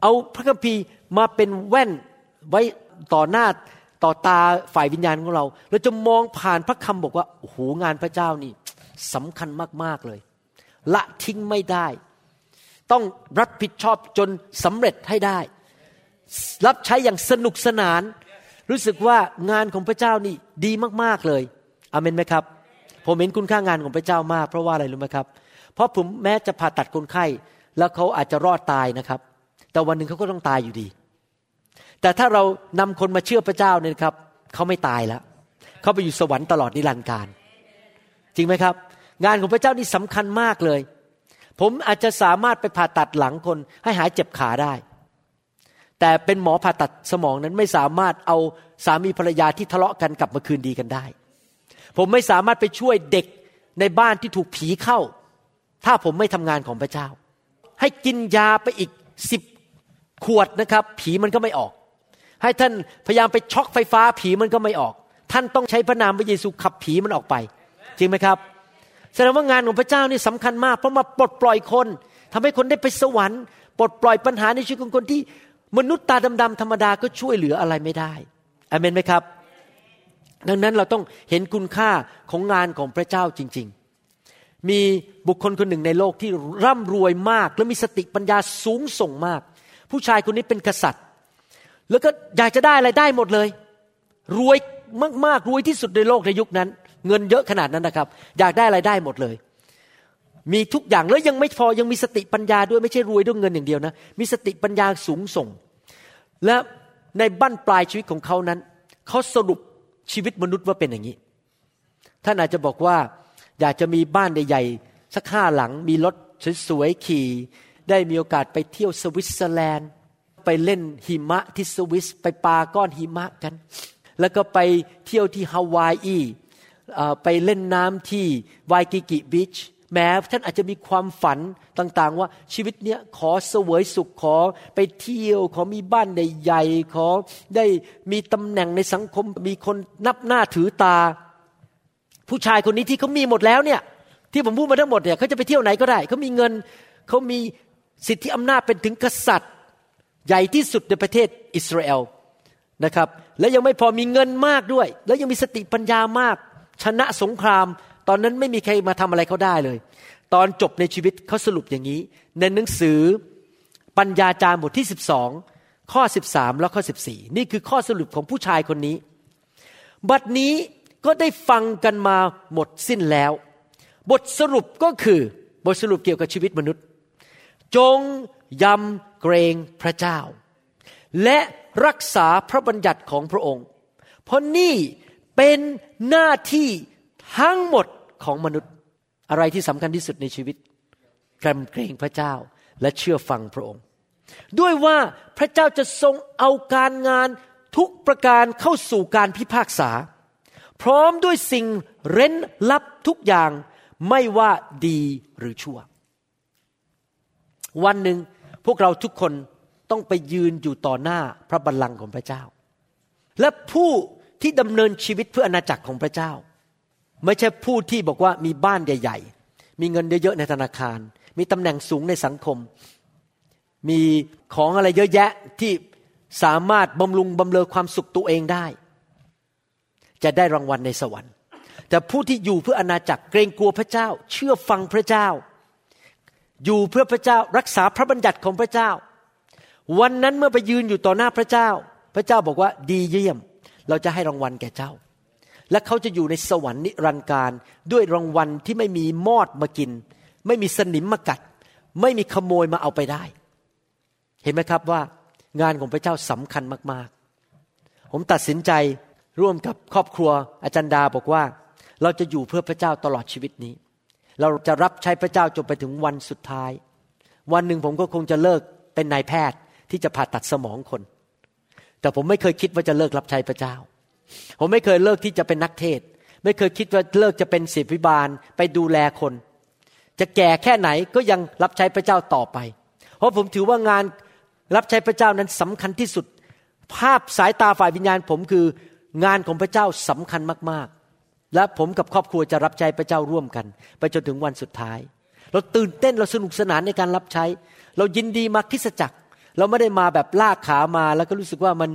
เอาพระคัมภีร์มาเป็นแว่นไว้ต่อหน้าต่อตาฝ่ายวิญญาณของเรา เราจะมองผ่านพระคำบอกว่าโอ้โหงานพระเจ้านี่สำคัญมากๆเลย ละทิ้งไม่ได้ ต้องรับผิดชอบจนสำเร็จให้ได้ รับใช้อย่างสนุกสนาน รู้สึกว่างานของพระเจ้านี่ดีมากๆเลยอเมนไหมครับ ผมเห็นคุณค่างานของพระเจ้ามาก เพราะว่าอะไรรู้ไหมครับ เพราะผมแม้จะผ่าตัดคนไข้ แล้วเขาอาจจะรอดตายนะครับ แต่วันหนึ่งเขาก็ต้องตายอยู่ดี แต่ถ้าเรานำคนมาเชื่อพระเจ้าเนี่ยนะครับเขาไม่ตายแล้วเขาไปอยู่สวรรค์ตลอดนิรันดร์การ จริงไหมครับ งานของพระเจ้านี่สำคัญมากเลย ผมอาจจะสามารถไปผ่าตัดหลังคนให้หายเจ็บขาได้ แต่เป็นหมอผ่าตัดสมองนั้นไม่สามารถเอาสามีภรรยาที่ทะเลาะกันกลับมาคืนดีกันได้ ผมไม่สามารถไปช่วยเด็กในบ้านที่ถูกผีเข้า ถ้าผมไม่ทำงานของพระเจ้า ให้กินยาไปอีกสิบขวดนะครับ ผีมันก็ไม่ออก ให้ท่านพยายามไปช็อกไฟฟ้าผีมันก็ไม่ออก ท่านต้องใช้พระนามพระเยซูขับผีมันออกไป จริงไหมครับแสดงว่างานของพระเจ้านี่สำคัญมากเพราะมาปลดปล่อยคนทำให้คนได้ไปสวรรค์ปลดปล่อยปัญหาในชีวิตของคนที่ มนุษย์ตาดำๆธรรมดาก็ช่วยเหลืออะไรไม่ได้อเมนไหมครับ ดังนั้นเราต้องเห็นคุณค่าของงานของพระเจ้าจริง ๆ มีบุคคลคนหนึ่งในโลกที่ร่ำรวยมาก และมีสติปัญญาสูงส่งมาก ผู้ชายคนนี้เป็นกษัตริย์ แล้วก็อยากจะได้อะไรได้หมดเลย รวยมากๆรวยที่สุดในโลกในยุคนั้น เงินเยอะขนาดนั้นนะครับ อยากได้อะไรได้หมดเลย มีทุกอย่างแล้วยังไม่พอยังมีสติปัญญาด้วยไม่ใช่รวยด้วยเงินอย่างเดียวนะ มีสติปัญญาสูงส่ง และในบั้นปลายชีวิตของเขานั้นเขาสรุปชีวิตมนุษย์ว่าเป็นอย่างนี้ ท่านอาจจะบอกว่า อยากจะมีบ้านใหญ่ๆสักห้าหลัง มีรถสวยๆขี่ ได้มีโอกาสไปเที่ยวสวิตเซอร์แลนด์ ไปเล่นหิมะที่สวิสไปปาก้อนหิมะกัน แล้วก็ไปเที่ยวที่ฮาวายอีไปเล่นน้ำที่วายกิกิบีช แม้ท่านอาจจะมีความฝันต่างๆ ว่าชีวิตเนี้ยขอเสวยสุขขอไปเที่ยว ขอมีบ้านใหญ่ขอได้มีตำแหน่งในสังคมมีคนนับหน้าถือตา ผู้ชายคนนี้ที่เขามีหมดแล้วเนี่ย ที่ผมพูดมาทั้งหมดเนี่ยเขาจะไปเที่ยวไหนก็ได้เขามีเงินเขามีสิทธิอำนาจเป็นถึงกษัตริย์ ใหญ่ที่สุดในประเทศอิสราเอลนะครับ และยังไม่พอมีเงินมากด้วย แล้วยังมีสติปัญญามาก ชนะสงคราม ตอนนั้นไม่มีใครมาทำอะไรเขาได้เลย ตอนจบในชีวิตเขาสรุปอย่างนี้ ในหนังสือปัญญาจารย์บทที่ 12 ข้อ 13 แล้วข้อ 14 นี่คือข้อสรุปของผู้ชายคนนี้ บัดนี้ก็ได้ฟังกันมาหมดสิ้นแล้ว บทสรุปก็คือบทสรุปเกี่ยวกับชีวิตมนุษย์ จงยำเกรงพระเจ้า และรักษาพระบัญญัติของพระองค์ เพราะนี่เป็นหน้าที่ ทั้งหมดของมนุษย์อะไรที่สำคัญที่สุดในชีวิตกำเกรงพระเจ้าและเชื่อฟังพระองค์ ด้วยว่าพระเจ้าจะทรงเอาการงานทุกประการเข้าสู่การพิพากษา พร้อมด้วยสิ่งเร้นลับทุกอย่างไม่ว่าดีหรือชั่ว วันหนึ่งพวกเราทุกคนต้องไปยืนอยู่ต่อหน้าพระบัลลังก์ของพระเจ้า และผู้ที่ดำเนินชีวิตเพื่ออาณาจักรของพระเจ้า ไม่ใช่ผู้ที่บอกว่ามีบ้านใหญ่ ๆ มีเงินเยอะๆในธนาคาร มีตำแหน่งสูงในสังคม มีของอะไรเยอะแยะที่สามารถบำรุงบำเรอความสุขตัวเองได้ จะได้รางวัลในสวรรค์ แต่ผู้ที่อยู่เพื่ออาณาจักรเกรงกลัวพระเจ้า เชื่อฟังพระเจ้า อยู่เพื่อพระเจ้ารักษาพระบัญญัติของพระเจ้า วันนั้นเมื่อไปยืนอยู่ต่อหน้าพระเจ้า พระเจ้าบอกว่าดีเยี่ยม เราจะให้รางวัลแก่เจ้า และเขาจะอยู่ในสวรรค์นิรันดร์การด้วยรางวัลที่ไม่มีมอดมากิน ไม่มีสนิมมากัด ไม่มีขโมยมาเอาไปได้ เห็นไหมครับว่างานของพระเจ้าสำคัญมากๆ ผมตัดสินใจร่วมกับครอบครัวอาจารย์ดาบอกว่า เราจะอยู่เพื่อพระเจ้าตลอดชีวิตนี้ เราจะรับใช้พระเจ้าจนไปถึงวันสุดท้าย วันหนึ่งผมก็คงจะเลิกเป็นนายแพทย์ที่จะผ่าตัดสมองคน แต่ผมไม่เคยคิดว่าจะเลิกรับใช้พระเจ้า ผมไม่เคยเลิกที่จะเป็นนักเทศ ไม่เคยคิดว่าเลิกจะเป็นศิษย์วิบาลไปดูแลคน จะแก่แค่ไหนก็ยังรับใช้พระเจ้าต่อไป เพราะผมถือว่างานรับใช้พระเจ้านั้นสำคัญที่สุด ภาพสายตาฝ่ายวิญญาณผมคืองานของพระเจ้าสำคัญมากๆ และผมกับครอบครัวจะรับใช้พระเจ้าร่วมกัน ไปจนถึงวันสุดท้าย เราตื่นเต้นเราสนุกสนานในการรับใช้ เรายินดีมาคริสจักร เราไม่ได้มาแบบลากขามาแล้วก็รู้สึกว่ามัน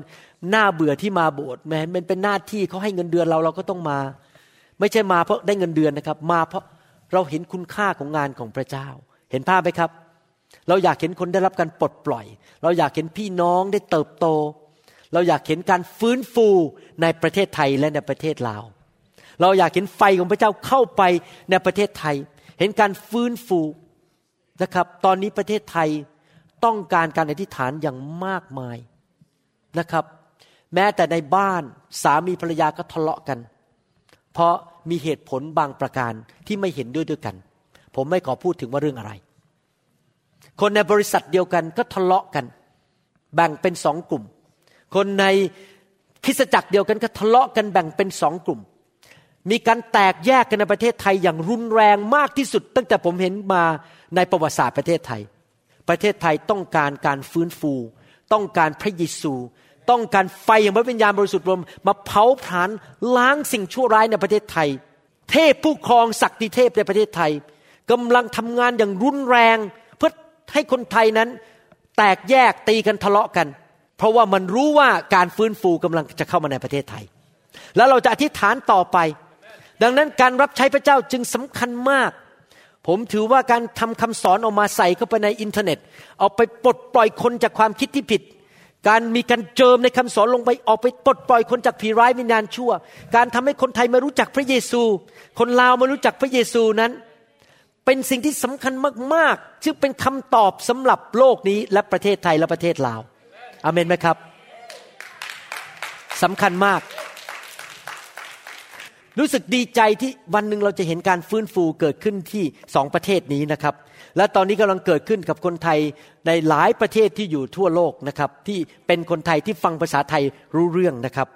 น่าเบื่อที่มาโบสถ์แม้มันเป็นหน้าที่เขาให้เงินเดือนเราเราก็ต้องมา ไม่ใช่มาเพราะได้เงินเดือนนะครับ มาเพราะเราเห็นคุณค่าของงานของพระเจ้า เห็นภาพไหมครับ เราอยากเห็นคนได้รับการปลดปล่อย เราอยากเห็นพี่น้องได้เติบโต เราอยากเห็นการฟื้นฟูในประเทศไทยและในประเทศลาว เราอยากเห็นไฟของพระเจ้าเข้าไปในประเทศไทย เห็นการฟื้นฟูนะครับ ตอนนี้ประเทศไทยต้องการการอธิษฐานอย่างมากมายนะครับ แม้แต่ในบ้านสามีภรรยาก็ทะเลาะกัน เพราะมีเหตุผลบางประการที่ไม่เห็นด้วยด้วยกัน ผมไม่ขอพูดถึงว่าเรื่องอะไร คนในบริษัทเดียวกันก็ทะเลาะกัน แบ่งเป็นสองกลุ่ม คนในคริสตจักรเดียวกันก็ทะเลาะกันแบ่งเป็นสองกลุ่ม มีการแตกแยกกันในประเทศไทยอย่างรุนแรงมากที่สุด ตั้งแต่ผมเห็นมาในประวัติศาสตร์ประเทศไทย ประเทศไทยต้องการการฟื้นฟู ต้องการพระเยซู ต้องการไฟแห่างพระวิญญาณบริสุทธิ์รวมมาเผาผลาญล้างสิ่งชั่วร้ายในประเทศไทย เทพผู้ครองศักดิเทพในประเทศไทยกำลังทำงานอย่างรุนแรง เพื่อให้คนไทยนั้น แตกแยกตีกันทะเลาะกัน เพราะว่ามันรู้ว่าการฟื้นฟูกำลังจะเข้ามาในประเทศไทย แล้วเราจะอธิษฐานต่อไป ดังนั้นการรับใช้พระเจ้าจึงสำคัญมากผมถือว่าการทำคำสอนออกมาใส่เข้าไปในอินเทอร์เน็ต เอาไปปลดปล่อยคนจากความคิดที่ผิด การมีการเจิมในคำสอนลงไปออกไปปลดปล่อยคนจากผีร้ายวิญญาณชั่ว การทำให้คนไทยมารู้จักพระเยซู คนลาวมารู้จักพระเยซูนั้น เป็นสิ่งที่สำคัญมากๆซึ่งเป็นคำตอบสำหรับโลกนี้และประเทศไทยและประเทศลาวอเมนไหมครับสำคัญมาก รู้สึกดีใจที่วันหนึ่งเราจะเห็นการฟื้นฟูเกิดขึ้นที่สองประเทศนี้นะครับ และตอนนี้กำลังเกิดขึ้นกับคนไทยในหลายประเทศที่อยู่ทั่วโลกนะครับ ที่เป็นคนไทยที่ฟังภาษาไทยรู้เรื่องนะครับ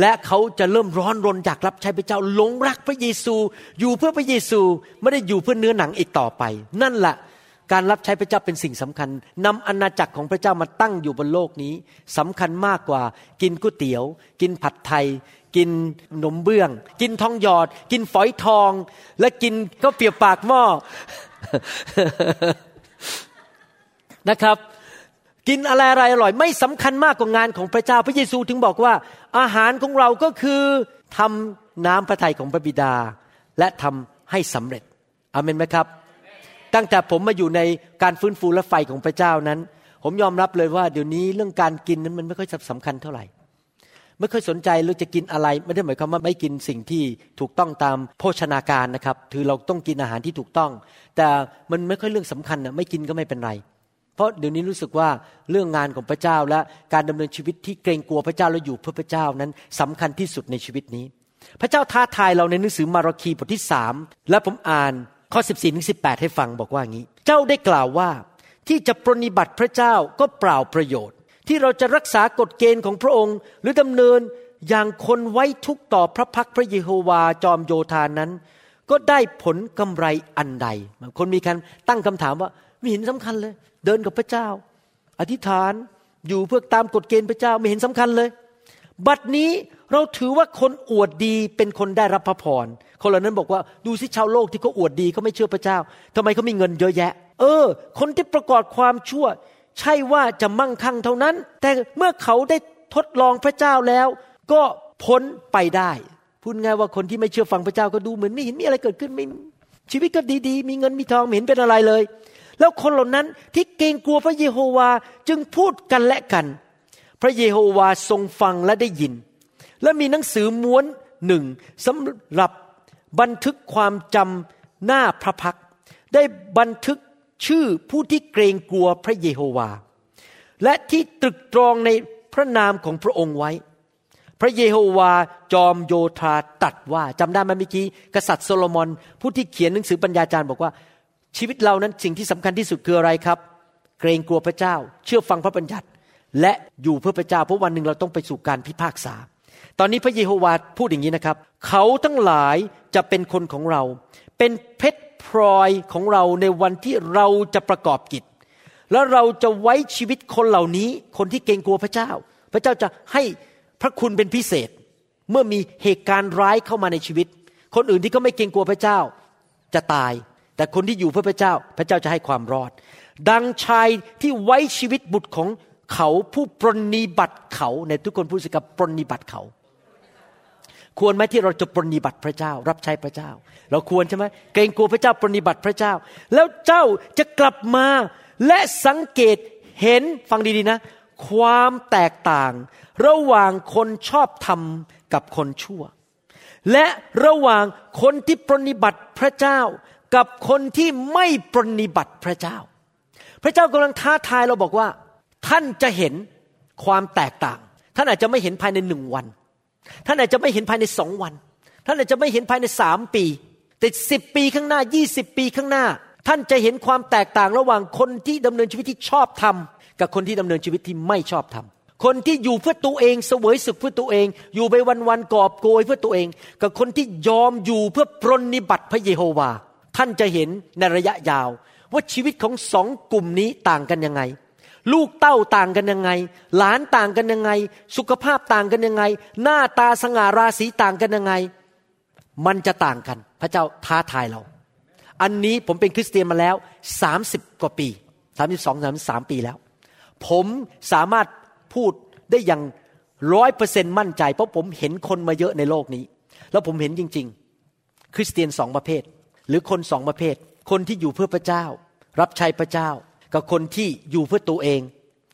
และเขาจะเริ่มร้อนรนอยากรับใช้พระเจ้าหลงรักพระเยซู อยู่เพื่อพระเยซูไม่ได้อยู่เพื่อเนื้อหนังอีกต่อไป นั่นแหละการรับใช้พระเจ้าเป็นสิ่งสำคัญนำอาณาจักรของพระเจ้ามาตั้งอยู่บนโลกนี้สำคัญมากกว่า กินก๋วยเตี๋ยว กินผัดไทย กินขนมเบื้อง กินทองหยอด กินฝอยทอง และกินก็เปียกปากหม้อ นะครับ กินอะไรอะไรอร่อย ไม่สำคัญมากกว่างานของพระเจ้าพระเยซูถึงบอกว่า อาหารของเราก็คือทำน้ำพระทัยของพระบิดา และทำให้สำเร็จอเมนไหมครับ ตั้งแต่ผมมาอยู่ในการฟื้นฟูและไฟของพระเจ้านั้น ผมยอมรับเลยว่าเดี๋ยวนี้เรื่องการกินนั้นมันไม่ค่อยสำคัญเท่าไหร่ ไม่ค่อยสนใจเราจะกินอะไร ไม่ได้หมายความว่าไม่กินสิ่งที่ถูกต้องตามโภชนาการนะครับคือเราต้องกินอาหารที่ถูกต้อง แต่มันไม่ค่อยเรื่องสำคัญนะไม่กินก็ไม่เป็นไร เพราะเดี๋ยวนี้รู้สึกว่าเรื่องงานของพระเจ้าและการดำเนินชีวิตที่เกรงกลัวพระเจ้าและอยู่เพื่อพระเจ้านั้นสำคัญที่สุดในชีวิตนี้ พระเจ้าท้าทายเราในหนังสือมาราคีบทที่สามและผมอ่านข้อ 14ถึง18ให้ฟังบอกว่างี้ เจ้าได้กล่าวว่าที่จะปรนนิบัติพระเจ้าก็เปล่าประโยชน์ ที่เราจะรักษากฎเกณฑ์ของพระองค์ หรือดำเนินอย่างคนไว้ทุกต่อพระพักพระเยโฮวาจอมโยธานั้น ก็ได้ผลกำไรอันใด คนมีการตั้งคำถามว่าไม่เห็นสำคัญเลย เดินกับพระเจ้า อธิษฐานอยู่เพื่อตามกฎเกณฑ์พระเจ้าไม่เห็นสำคัญเลย บัดนี้เราถือว่าคนอวดดีเป็นคนได้รับพระพรคนเหล่านั้นบอกว่าดูสิชาวโลกที่เขาอวดดีเขาไม่เชื่อพระเจ้าทำไมเขามีเงินเยอะแยะ เออ คนที่ประกอบความชั่ว ใช่ว่าจะมั่งคั่งเท่านั้น แต่เมื่อเขาได้ทดลองพระเจ้าแล้ว ก็พ้นไปได้พูดง่ายว่าคนที่ไม่เชื่อฟังพระเจ้าก็ดูเหมือนไม่เห็นมีอะไรเกิดขึ้นไม่ชีวิตก็ดีๆ มีเงินมีทองไม่เห็นเป็นอะไรเลย แล้วคนเหล่านั้นที่เกรงกลัวพระเยโฮวาจึงพูดกันและกัน พระเยโฮวาทรงฟังและได้ยิน และมีหนังสือม้วนหนึ่งสำหรับบันทึกความจำหน้าพระพัก ได้บันทึก ชื่อผู้ที่เกรงกลัวพระเยโฮวา และที่ตรึกตรองในพระนามของพระองค์ไว้ พระเยโฮวาจอมโยธาตัดว่าจำได้ไหมเมื่อกี้กษัตริย์โซโลมอน ผู้ที่เขียนหนังสือปัญญาจารย์บอกว่า ชีวิตเรานั้นสิ่งที่สำคัญที่สุดคืออะไรครับ เกรงกลัวพระเจ้า เชื่อฟังพระบัญญัติ และอยู่เพื่อพระเจ้าเพราะวันหนึ่งเราต้องไปสู่การพิพากษา ตอนนี้พระเยโฮวาพูดอย่างนี้นะครับ เขาทั้งหลายจะเป็นคนของเรา เป็นเพชร พลอยของเราในวันที่เราจะประกอบกิจ แล้วเราจะไว้ชีวิตคนเหล่านี้ คนที่เกรงกลัวพระเจ้า พระเจ้าจะให้พระคุณเป็นพิเศษ เมื่อมีเหตุการณ์ร้ายเข้ามาในชีวิต คนอื่นที่ก็ไม่เกรงกลัวพระเจ้าจะตาย แต่คนที่อยู่เพื่อพระเจ้า พระเจ้าจะให้ความรอด ดังชายที่ไว้ชีวิตบุตรของเขาผู้ปรนนิบัติเขาในทุกคนพูดสิกับปรนนิบัติเขา ควรไหมที่เราจะปรนิบัติพระเจ้า รับใช้พระเจ้า เราควรใช่ไหมเกรงกลัวพระเจ้าปรนิบัติพระเจ้า แล้วเจ้าจะกลับมาและสังเกตเห็นฟังดีๆนะ ความแตกต่าง ระหว่างคนชอบธรรมกับคนชั่ว และระหว่างคนที่ปรนิบัติพระเจ้า กับคนที่ไม่ปรนนิบัติพระเจ้า พระเจ้ากำลังท้าทายเราบอกว่า ท่านจะเห็นความแตกต่าง ท่านอาจจะไม่เห็นภายในหนึ่งวัน ท่านอาจจะไม่เห็นภายในสองวัน ท่านอาจจะไม่เห็นภายในสามปี แต่สิบปีข้างหน้ายี่สิบปีข้างหน้า ท่านจะเห็นความแตกต่างระหว่างคนที่ดำเนินชีวิตที่ชอบทำกับคนที่ดำเนินชีวิตที่ไม่ชอบทำคนที่อยู่เพื่อตัวเองเสวยสุขเพื่อตัวเอง อยู่ไปวันๆกอบโกยเพื่อตัวเอง กับคนที่ยอมอยู่เพื่อปรนนิบัติพระเยโฮวา ท่านจะเห็นในระยะยาว ว่าชีวิตของสองกลุ่มนี้ต่างกันยังไง ลูกเต้าต่างกันยังไง หลานต่างกันยังไง สุขภาพต่างกันยังไง หน้าตาสง่าราศีต่างกันยังไง มันจะต่างกัน พระเจ้าท้าทายเรา อันนี้ผมเป็นคริสเตียนมาแล้ว30กว่าปี32 33ปีแล้ว ผมสามารถพูดได้อย่างร้อยเปอร์เซ็นมั่นใจ เพราะผมเห็นคนมาเยอะในโลกนี้ แล้วผมเห็นจริง ๆ คริสเตียนสองประเภท หรือคนสองประเภท คนที่อยู่เพื่อพระเจ้า รับใช้พระเจ้า กับคนที่อยู่เพื่อตัวเอง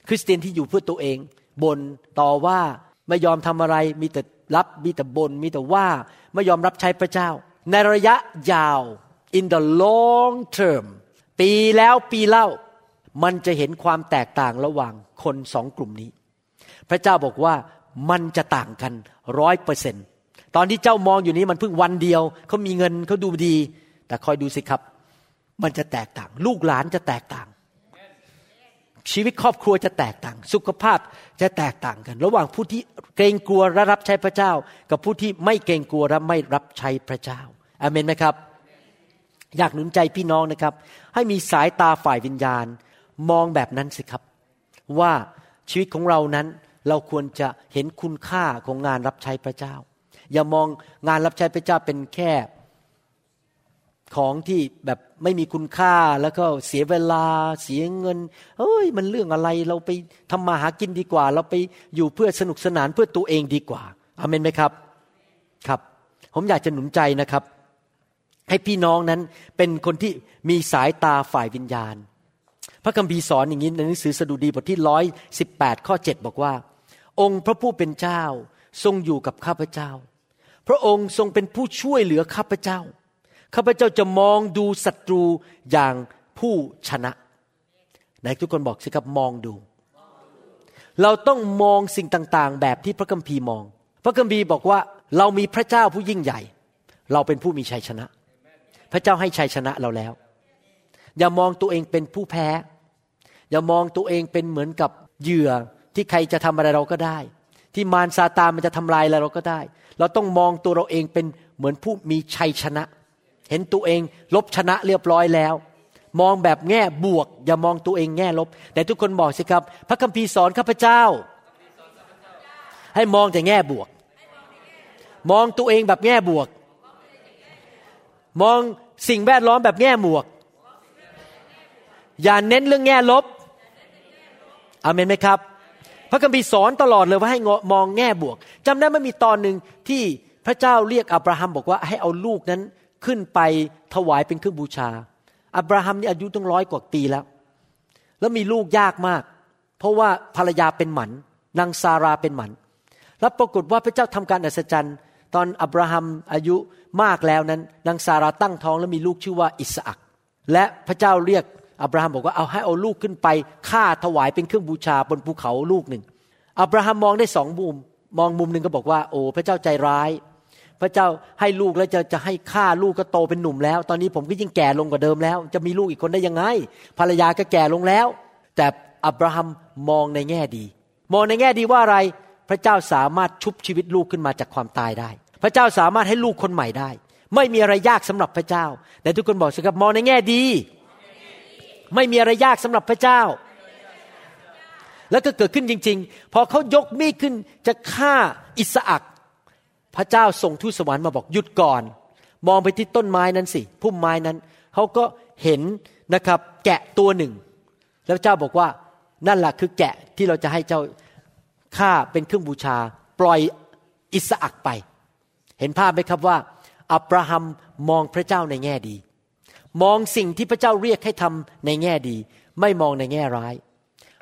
คริสเตียนที่อยู่เพื่อตัวเองบนต่อว่าไม่ยอมทำอะไรมีแต่รับมีแต่บนมีแต่ว่าไม่ยอมรับใช้พระเจ้า ในระยะยาว in the long term ปีแล้วปีเล่ามันจะเห็นความแตกต่างระหว่างคนสองกลุ่มนี้ พระเจ้าบอกว่ามันจะต่างกันร้อยเปอร์เซนตอนที่เจ้ามองอยู่นี้มันเพิ่งวันเดียวเขามีเงินเขาดูดี แต่คอยดูสิครับ มันจะแตกต่าง ลูกหลานจะแตกต่าง ชีวิตครอบครัวจะแตกต่าง สุขภาพจะแตกต่างกัน ระหว่างผู้ที่เกรงกลัวและรับใช้พระเจ้า กับผู้ที่ไม่เกรงกลัวและไม่รับใช้พระเจ้าอาเมนไหมครับ อยากหนุนใจพี่น้องนะครับ ให้มีสายตาฝ่ายวิญญาณ มองแบบนั้นสิครับ ว่าชีวิตของเรานั้นเราควรจะเห็นคุณค่าของงานรับใช้พระเจ้า อย่ามองงานรับใช้พระเจ้าเป็นแค่ ของที่แบบไม่มีคุณค่าแล้วก็เสียเวลาเสียเงินเอ้ยมันเรื่องอะไรเราไปทำมาหากินดีกว่า เราไปอยู่เพื่อสนุกสนานเพื่อตัวเองดีกว่าอาเมนไหมครับครับ ผมอยากจะหนุนใจนะครับ ให้พี่น้องนั้นเป็นคนที่มีสายตาฝ่ายวิญญาณ พระคัมภีร์สอนอย่างนี้ในหนังสือสดุดีบทที่ร้อยสิบแปดข้อเจ็ดบอกว่า องค์พระผู้เป็นเจ้าทรงอยู่กับข้าพเจ้า พระองค์ทรงเป็นผู้ช่วยเหลือข้าพเจ้า ข้าพเจ้าจะมองดูศัตรูอย่างผู้ชนะไหนทุกคนบอกสิครับมองดู เราต้องมองสิ่งต่างๆ แบบที่พระคัมภีร์มอง พระคัมภีร์บอกว่าเรามีพระเจ้าผู้ยิ่งใหญ่ เราเป็นผู้มีชัยชนะ พระเจ้าให้ชัยชนะเราแล้ว อย่ามองตัวเองเป็นผู้แพ้ อย่ามองตัวเองเป็นเหมือนกับเหยื่อที่ใครจะทำอะไรเราก็ได้ ที่มารซาตานมันจะทำลายอะไรเราก็ได้ เราต้องมองตัวเราเองเป็นเหมือนผู้มีชัยชนะ เห็นตัวเองลบชนะเรียบร้อยแล้ว มองแบบแง่บวก อย่ามองตัวเองแง่ลบ แต่ทุกคนบอกสิครับ พระคัมภีร์สอนข้าพเจ้า ให้มองแต่แง่บวก มองตัวเองแบบแง่บวก มองสิ่งแวดล้อมแบบแง่บวก อย่าเน้นเรื่องแง่ลบอเมนไหมครับ พระคัมภีร์สอนตลอดเลยว่าให้มองแง่บวกจำได้ไหม่มีตอนหนึ่งที่พระเจ้าเรียกอับราฮัมบอกว่าให้เอาลูกนั้น ขึ้นไปถวายเป็นเครื่องบูชา อับราฮัมนี่อายุตั้งร้อยกว่าปีแล้ว แล้วมีลูกยากมาก เพราะว่าภรรยาเป็นหมันนางซาราเป็นหมันแล้วปรากฏว่าพระเจ้าทำการอัศจรรย์ ตอนอับราฮัมอายุมากแล้วนั้นนางซาราตั้งท้องแล้วมีลูกชื่อว่าอิสอักและพระเจ้าเรียกอับราฮัมบอกว่าเอาให้เอาลูกขึ้นไปฆ่าถวายเป็นเครื่องบูชาบนภูเขาลูกหนึ่งอับราฮัมมองได้สองมุม มองมุมหนึ่งก็บอกว่า โอ้พระเจ้าใจร้าย พระเจ้าให้ลูกแล้วจะจะให้ฆ่าลูกก็โตเป็นหนุ่มแล้ว ตอนนี้ผมก็ยิ่งแก่ลงกว่าเดิมแล้ว จะมีลูกอีกคนได้ยังไง ภรรยาก็แก่ลงแล้ว แต่อับราฮัมมองในแง่ดี มองในแง่ดีว่าอะไร พระเจ้าสามารถชุบชีวิตลูกขึ้นมาจากความตายได้ พระเจ้าสามารถให้ลูกคนใหม่ได้ ไม่มีอะไรยากสำหรับพระเจ้าแต่ทุกคนบอกสิครับมองในแง่ดี ไม่มีอะไรยากสำหรับพระเจ้า แล้วก็เกิดขึ้นจริง ๆ พอเขายกมีดขึ้นจะฆ่าอิสอัก พระเจ้าส่งทูตสวรรค์มาบอกหยุดก่อน มองไปที่ต้นไม้นั้นสิพุ่มไม้นั้นเขาก็เห็นนะครับ แกะตัวหนึ่ง แล้วเจ้าบอกว่านั่นแหละคือแกะที่เราจะให้เจ้าฆ่าเป็นเครื่องบูชา ปล่อยอิสอักไป เห็นภาพไหมครับว่า อับราฮัมมองพระเจ้าในแง่ดี มองสิ่งที่พระเจ้าเรียกให้ทำในแง่ดี ไม่มองในแง่ร้าย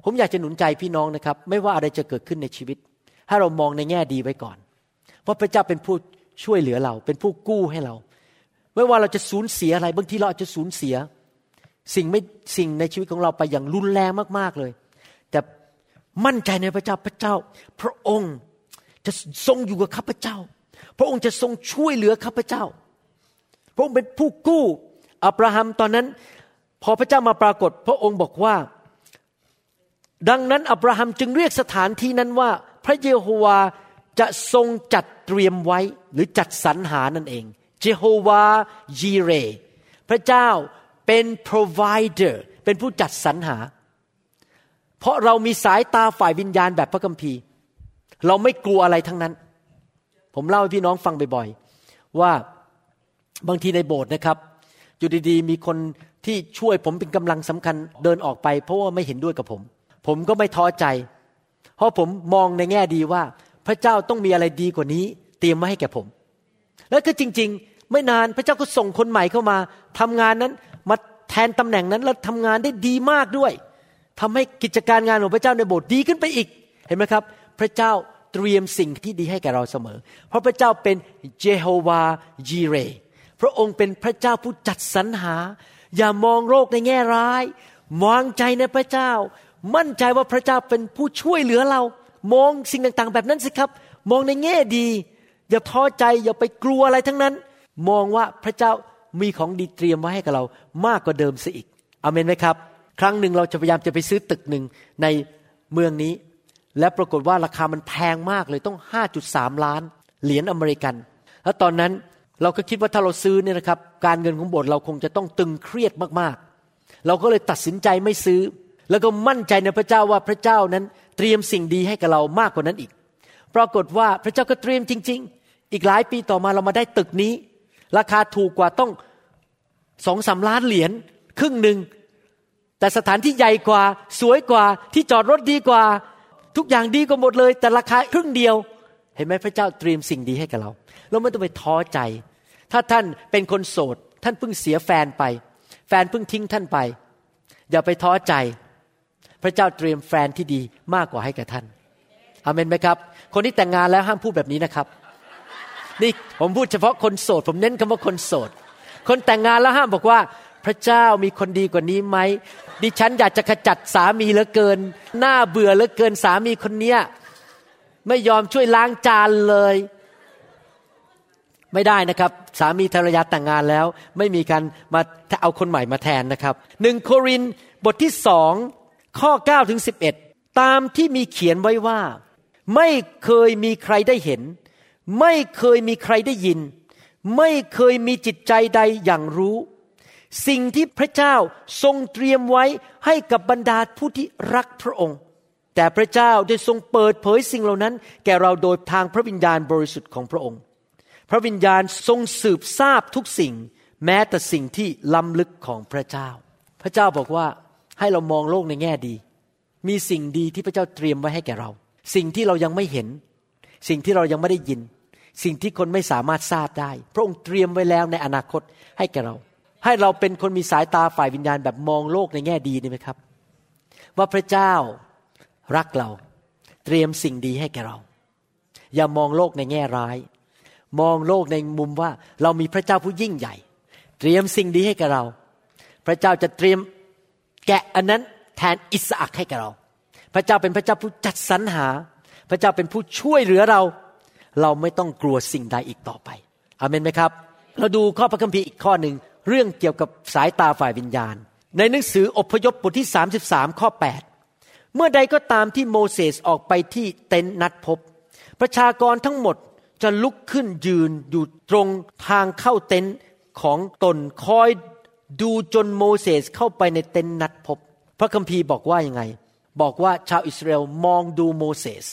ผมอยากจะหนุนใจพี่น้องนะครับ ไม่ว่าอะไรจะเกิดขึ้นในชีวิต ให้เรามองในแง่ดีไว้ก่อน ราะพระเจ้าเป็นผู้ช่วยเหลือเรา เป็นผู้กู้ให้เรา ไม่ว่าเราจะสูญเสียอะไร บางทีเราอาจจะสูญเสีย สิ่งไม่สิ่งในชีวิตของเราไปอย่างรุนแรงมากๆเลย แต่มั่นใจในพระเจ้าพระเจ้า พระองค์จะทรงอยู่กับข้าพเจ้า พระองค์จะทรงช่วยเหลือข้าพเจ้า พระองค์เป็นผู้กู้อับราฮัมตอนนั้น พอพระเจ้ามาปรากฏ พระองค์บอกว่า ดังนั้นอับราฮัมจึงเรียกสถานที่นั้นว่า พระเยโฮวาจะทรงจัด เตรียมไว้หรือจัดสรรหานั่นเอง เจโฮวายีเร พระเจ้าเป็น provider เป็นผู้จัดสรรหา เพราะเรามีสายตาฝ่ายวิญญาณแบบพระคัมภีร์ เราไม่กลัวอะไรทั้งนั้น ผมเล่าให้พี่น้องฟังบ่อยๆ ว่าบางทีในโบสถ์นะครับ อยู่ดีๆ มีคนที่ช่วยผมเป็นกำลังสำคัญเดินออกไป เพราะว่าไม่เห็นด้วยกับผม ผมก็ไม่ท้อใจ เพราะผมมองในแง่ดีว่า พระเจ้าต้องมีอะไรดีกว่านี้ เตรียมไว้ให้แก่ผม แล้วก็จริง ๆ ไม่นานพระเจ้าก็ส่งคนใหม่เข้ามาทำงานนั้นมาแทนตำแหน่งนั้นแล้วทำงานได้ดีมากด้วยทำให้กิจการงานของพระเจ้าในโบสถ์ดีขึ้นไปอีก เห็นไหมครับ พระเจ้าเตรียมสิ่งที่ดีให้แก่เราเสมอ เพราะพระเจ้าเป็นเจโฮวาจีเร พระองค์เป็นพระเจ้าผู้จัดสรรหา อย่ามองโลกในแง่ร้าย มองใจในพระเจ้า มั่นใจว่าพระเจ้าเป็นผู้ช่วยเหลือเรา มองสิ่งต่างๆ แบบนั้นสิครับ มองในแง่ดี อย่าท้อใจอย่าไปกลัวอะไรทั้งนั้น มองว่าพระเจ้ามีของดีเตรียมไว้ให้กับเรามากกว่าเดิมซะอีกอเมนไหมครับ ครั้งหนึ่งเราจะพยายามจะไปซื้อตึกหนึ่งในเมืองนี้ และปรากฏว่าราคามันแพงมากเลยต้อง 5.3 ล้าน เหรียญอเมริกัน แล้วตอนนั้นเราก็คิดว่าถ้าเราซื้อเนี่ยนะครับการเงินของโบสถ์เราคงจะต้องตึงเครียดมากๆ เราก็เลยตัดสินใจไม่ซื้อ แล้วก็มั่นใจในพระเจ้าว่าพระเจ้านั้น เตรียมสิ่งดีให้กับเรามากกว่านั้นอีก ปรากฏว่าพระเจ้าก็เตรียมจริง ๆ อีกหลายปีต่อมาเรามาได้ตึกนี้ ราคาถูกกว่าต้องสองสาล้านเหรียญครึ่งหนึ่ง แต่สถานที่ใหญ่กว่าสวยกว่าที่จอดรถดีกว่า ทุกอย่างดีกว่าหมดเลย แต่ราคาครึ่งเดียว เห็นไหมพระเจ้าเตรียมสิ่งดีให้กับเรา เราไม่ต้องไปท้อใจ ถ้าท่านเป็นคนโสด ท่านเพิ่งเสียแฟนไป แฟนเพิ่งทิ้งท่านไป อย่าไปท้อใจ พระเจ้าเตรียมแฟนที่ดีมากกว่าให้แก่ท่านอเมนไหมครับ คนที่แต่งงานแล้วห้ามพูดแบบนี้นะครับ นี่ผมพูดเฉพาะคนโสด ผมเน้นคำว่าคนโสด คนแต่งงานแล้วห้ามบอกว่า พระเจ้ามีคนดีกว่านี้ไหมดิฉันอยากจะขจัดสามีเหลือเกินหน้าเบื่อเหลือเกินสามีคนเนี้ยไม่ยอมช่วยล้างจานเลย ไม่ได้นะครับ สามีภรรยาแต่งงานแล้ว ไม่มีการมาเอาคนใหม่มาแทนนะครับหนึ่งโครินบทที่สอง ข้อ9ถึง11 ตามที่มีเขียนไว้ว่า ไม่เคยมีใครได้เห็น ไม่เคยมีใครได้ยิน ไม่เคยมีจิตใจใดอย่างรู้ สิ่งที่พระเจ้าทรงเตรียมไว้ให้กับบรรดาผู้ที่รักพระองค์ แต่พระเจ้าได้ทรงเปิดเผยสิ่งเหล่านั้น แก่เราโดยทางพระวิญญาณบริสุทธิ์ของพระองค์ พระวิญญาณทรงสืบทราบทุกสิ่ง แม้แต่สิ่งที่ล้ำลึกของพระเจ้า พระเจ้าบอกว่า ให้เรามองโลกในแง่ดี มีสิ่งดีที่พระเจ้าเตรียมไว้ให้แก่เรา สิ่งที่เรายังไม่เห็น สิ่งที่เรายังไม่ได้ยิน สิ่งที่คนไม่สามารถทราบได้ พระองค์เตรียมไว้แล้วในอนาคตให้แก่เรา ให้เราเป็นคนมีสายตาฝ่ายวิญญาณแบบมองโลกในแง่ดีนี่ไหมครับ ว่าพระเจ้ารักเราเตรียมสิ่งดีให้แก่เรา อย่ามองโลกในแง่ร้าย มองโลกในมุมว่าเรามีพระเจ้าผู้ยิ่งใหญ่ เตรียมสิ่งดีให้แก่เรา พระเจ้าจะเตรียม แกะอันนั้นแทนอิสอักให้แกเรา พระเจ้าเป็นพระเจ้าผู้จัดสรรหา พระเจ้าเป็นผู้ช่วยเหลือเรา เราไม่ต้องกลัวสิ่งใดอีกต่อไปอเมนไหมครับ เราดูข้อพระคัมภีร์อีกข้อหนึ่งเรื่องเกี่ยวกับสายตาฝ่ายวิญญาณ ในหนังสืออพยพบทที่ 33 ข้อ 8 เมื่อใดก็ตามที่โมเสสออกไปที่เต็นท์นัดพบ ประชากรทั้งหมดจะลุกขึ้นยืนอยู่ตรงทางเข้าเต็นท์ของตนคอย ดูจนโมเสสเข้าไปในเต็นท์นัดพบ พระคัมภีร์บอกว่ายังไง บอกว่าชาวอิสราเอลมองดูโมเสส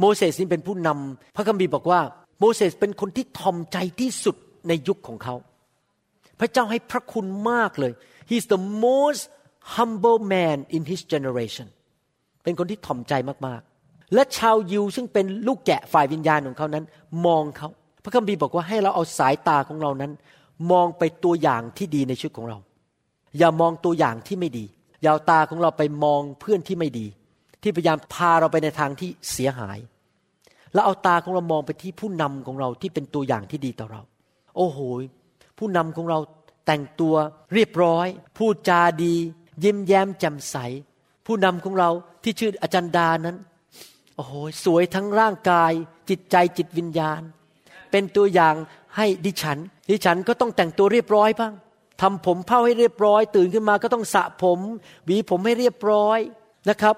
โมเสสนี่เป็นผู้นำพระคัมภีร์บอกว่าโมเสสเป็นคนที่ทอมใจที่สุดในยุคของเขา พระเจ้าให้พระคุณมากเลย he's the most humble man in his generation เป็นคนที่ถ่อมใจมากๆ และชาวยิวซึ่งเป็นลูกแกะฝ่ายวิญญาณของเขานั้น มองเขา พระคัมภีร์บอกว่าให้เราเอาสายตาของเรานั้น มองไปตัวอย่างที่ดีในชีวิตของเรา อย่ามองตัวอย่างที่ไม่ดี อย่าเอาตาของเราไปมองเพื่อนที่ไม่ดี ที่พยายามพาเราไปในทางที่เสียหาย แล้วเอาตาของเรามองไปที่ผู้นำของเราที่เป็นตัวอย่างที่ดีต่อเรา โอ้โห ผู้นำของเราแต่งตัวเรียบร้อย พูดจาดี ยิ้มแย้มแจ่มใส ผู้นำของเราที่ชื่ออาจารย์ดานั้น โอ้โห สวยทั้งร่างกาย จิตใจจิตวิญญาณ เป็นตัวอย่างให้ดิฉัน ดิฉันก็ต้องแต่งตัวเรียบร้อยบ้างทำผมเผ้าให้เรียบร้อย ตื่นขึ้นมาก็ต้องสระผม หวีผมให้เรียบร้อยนะครับ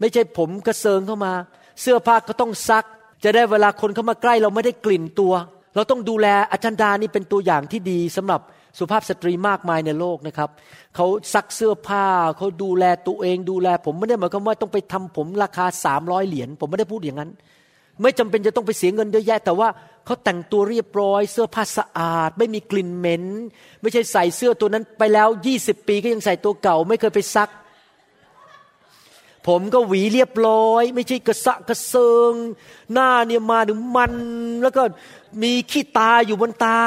ไม่ใช่ผมกระเซิงเข้ามา เสื้อผ้าก็ต้องซัก จะได้เวลาคนเข้ามาใกล้เราไม่ได้กลิ่นตัว เราต้องดูแลอาจารย์ดานี่เป็นตัวอย่างที่ดีสำหรับสุภาพสตรีมากมายในโลกนะครับ เขาซักเสื้อผ้าเขาดูแลตัวเองดูแล ผมไม่ได้หมายความว่าต้องไปทำผมราคาสามร้อยเหรียญผมไม่ได้พูดอย่างนั้น ไม่จำเป็นจะต้องไปเสียเงินเยอะแยะ แต่ว่า เขาแต่งตัวเรียบร้อย เสื้อผ้าสะอาด ไม่มีกลิ่นเหม็น ไม่ใช่ใส่เสื้อตัวนั้นไปแล้วยี่สิบปีก็ยังใส่ตัวเก่า ไม่เคยไปซัก ผมก็หวีเรียบร้อย ไม่ใช่กระสะกระเซิง หน้าเนี่ยมาถึงมัน แล้วก็มีขี้ตาอยู่บนตา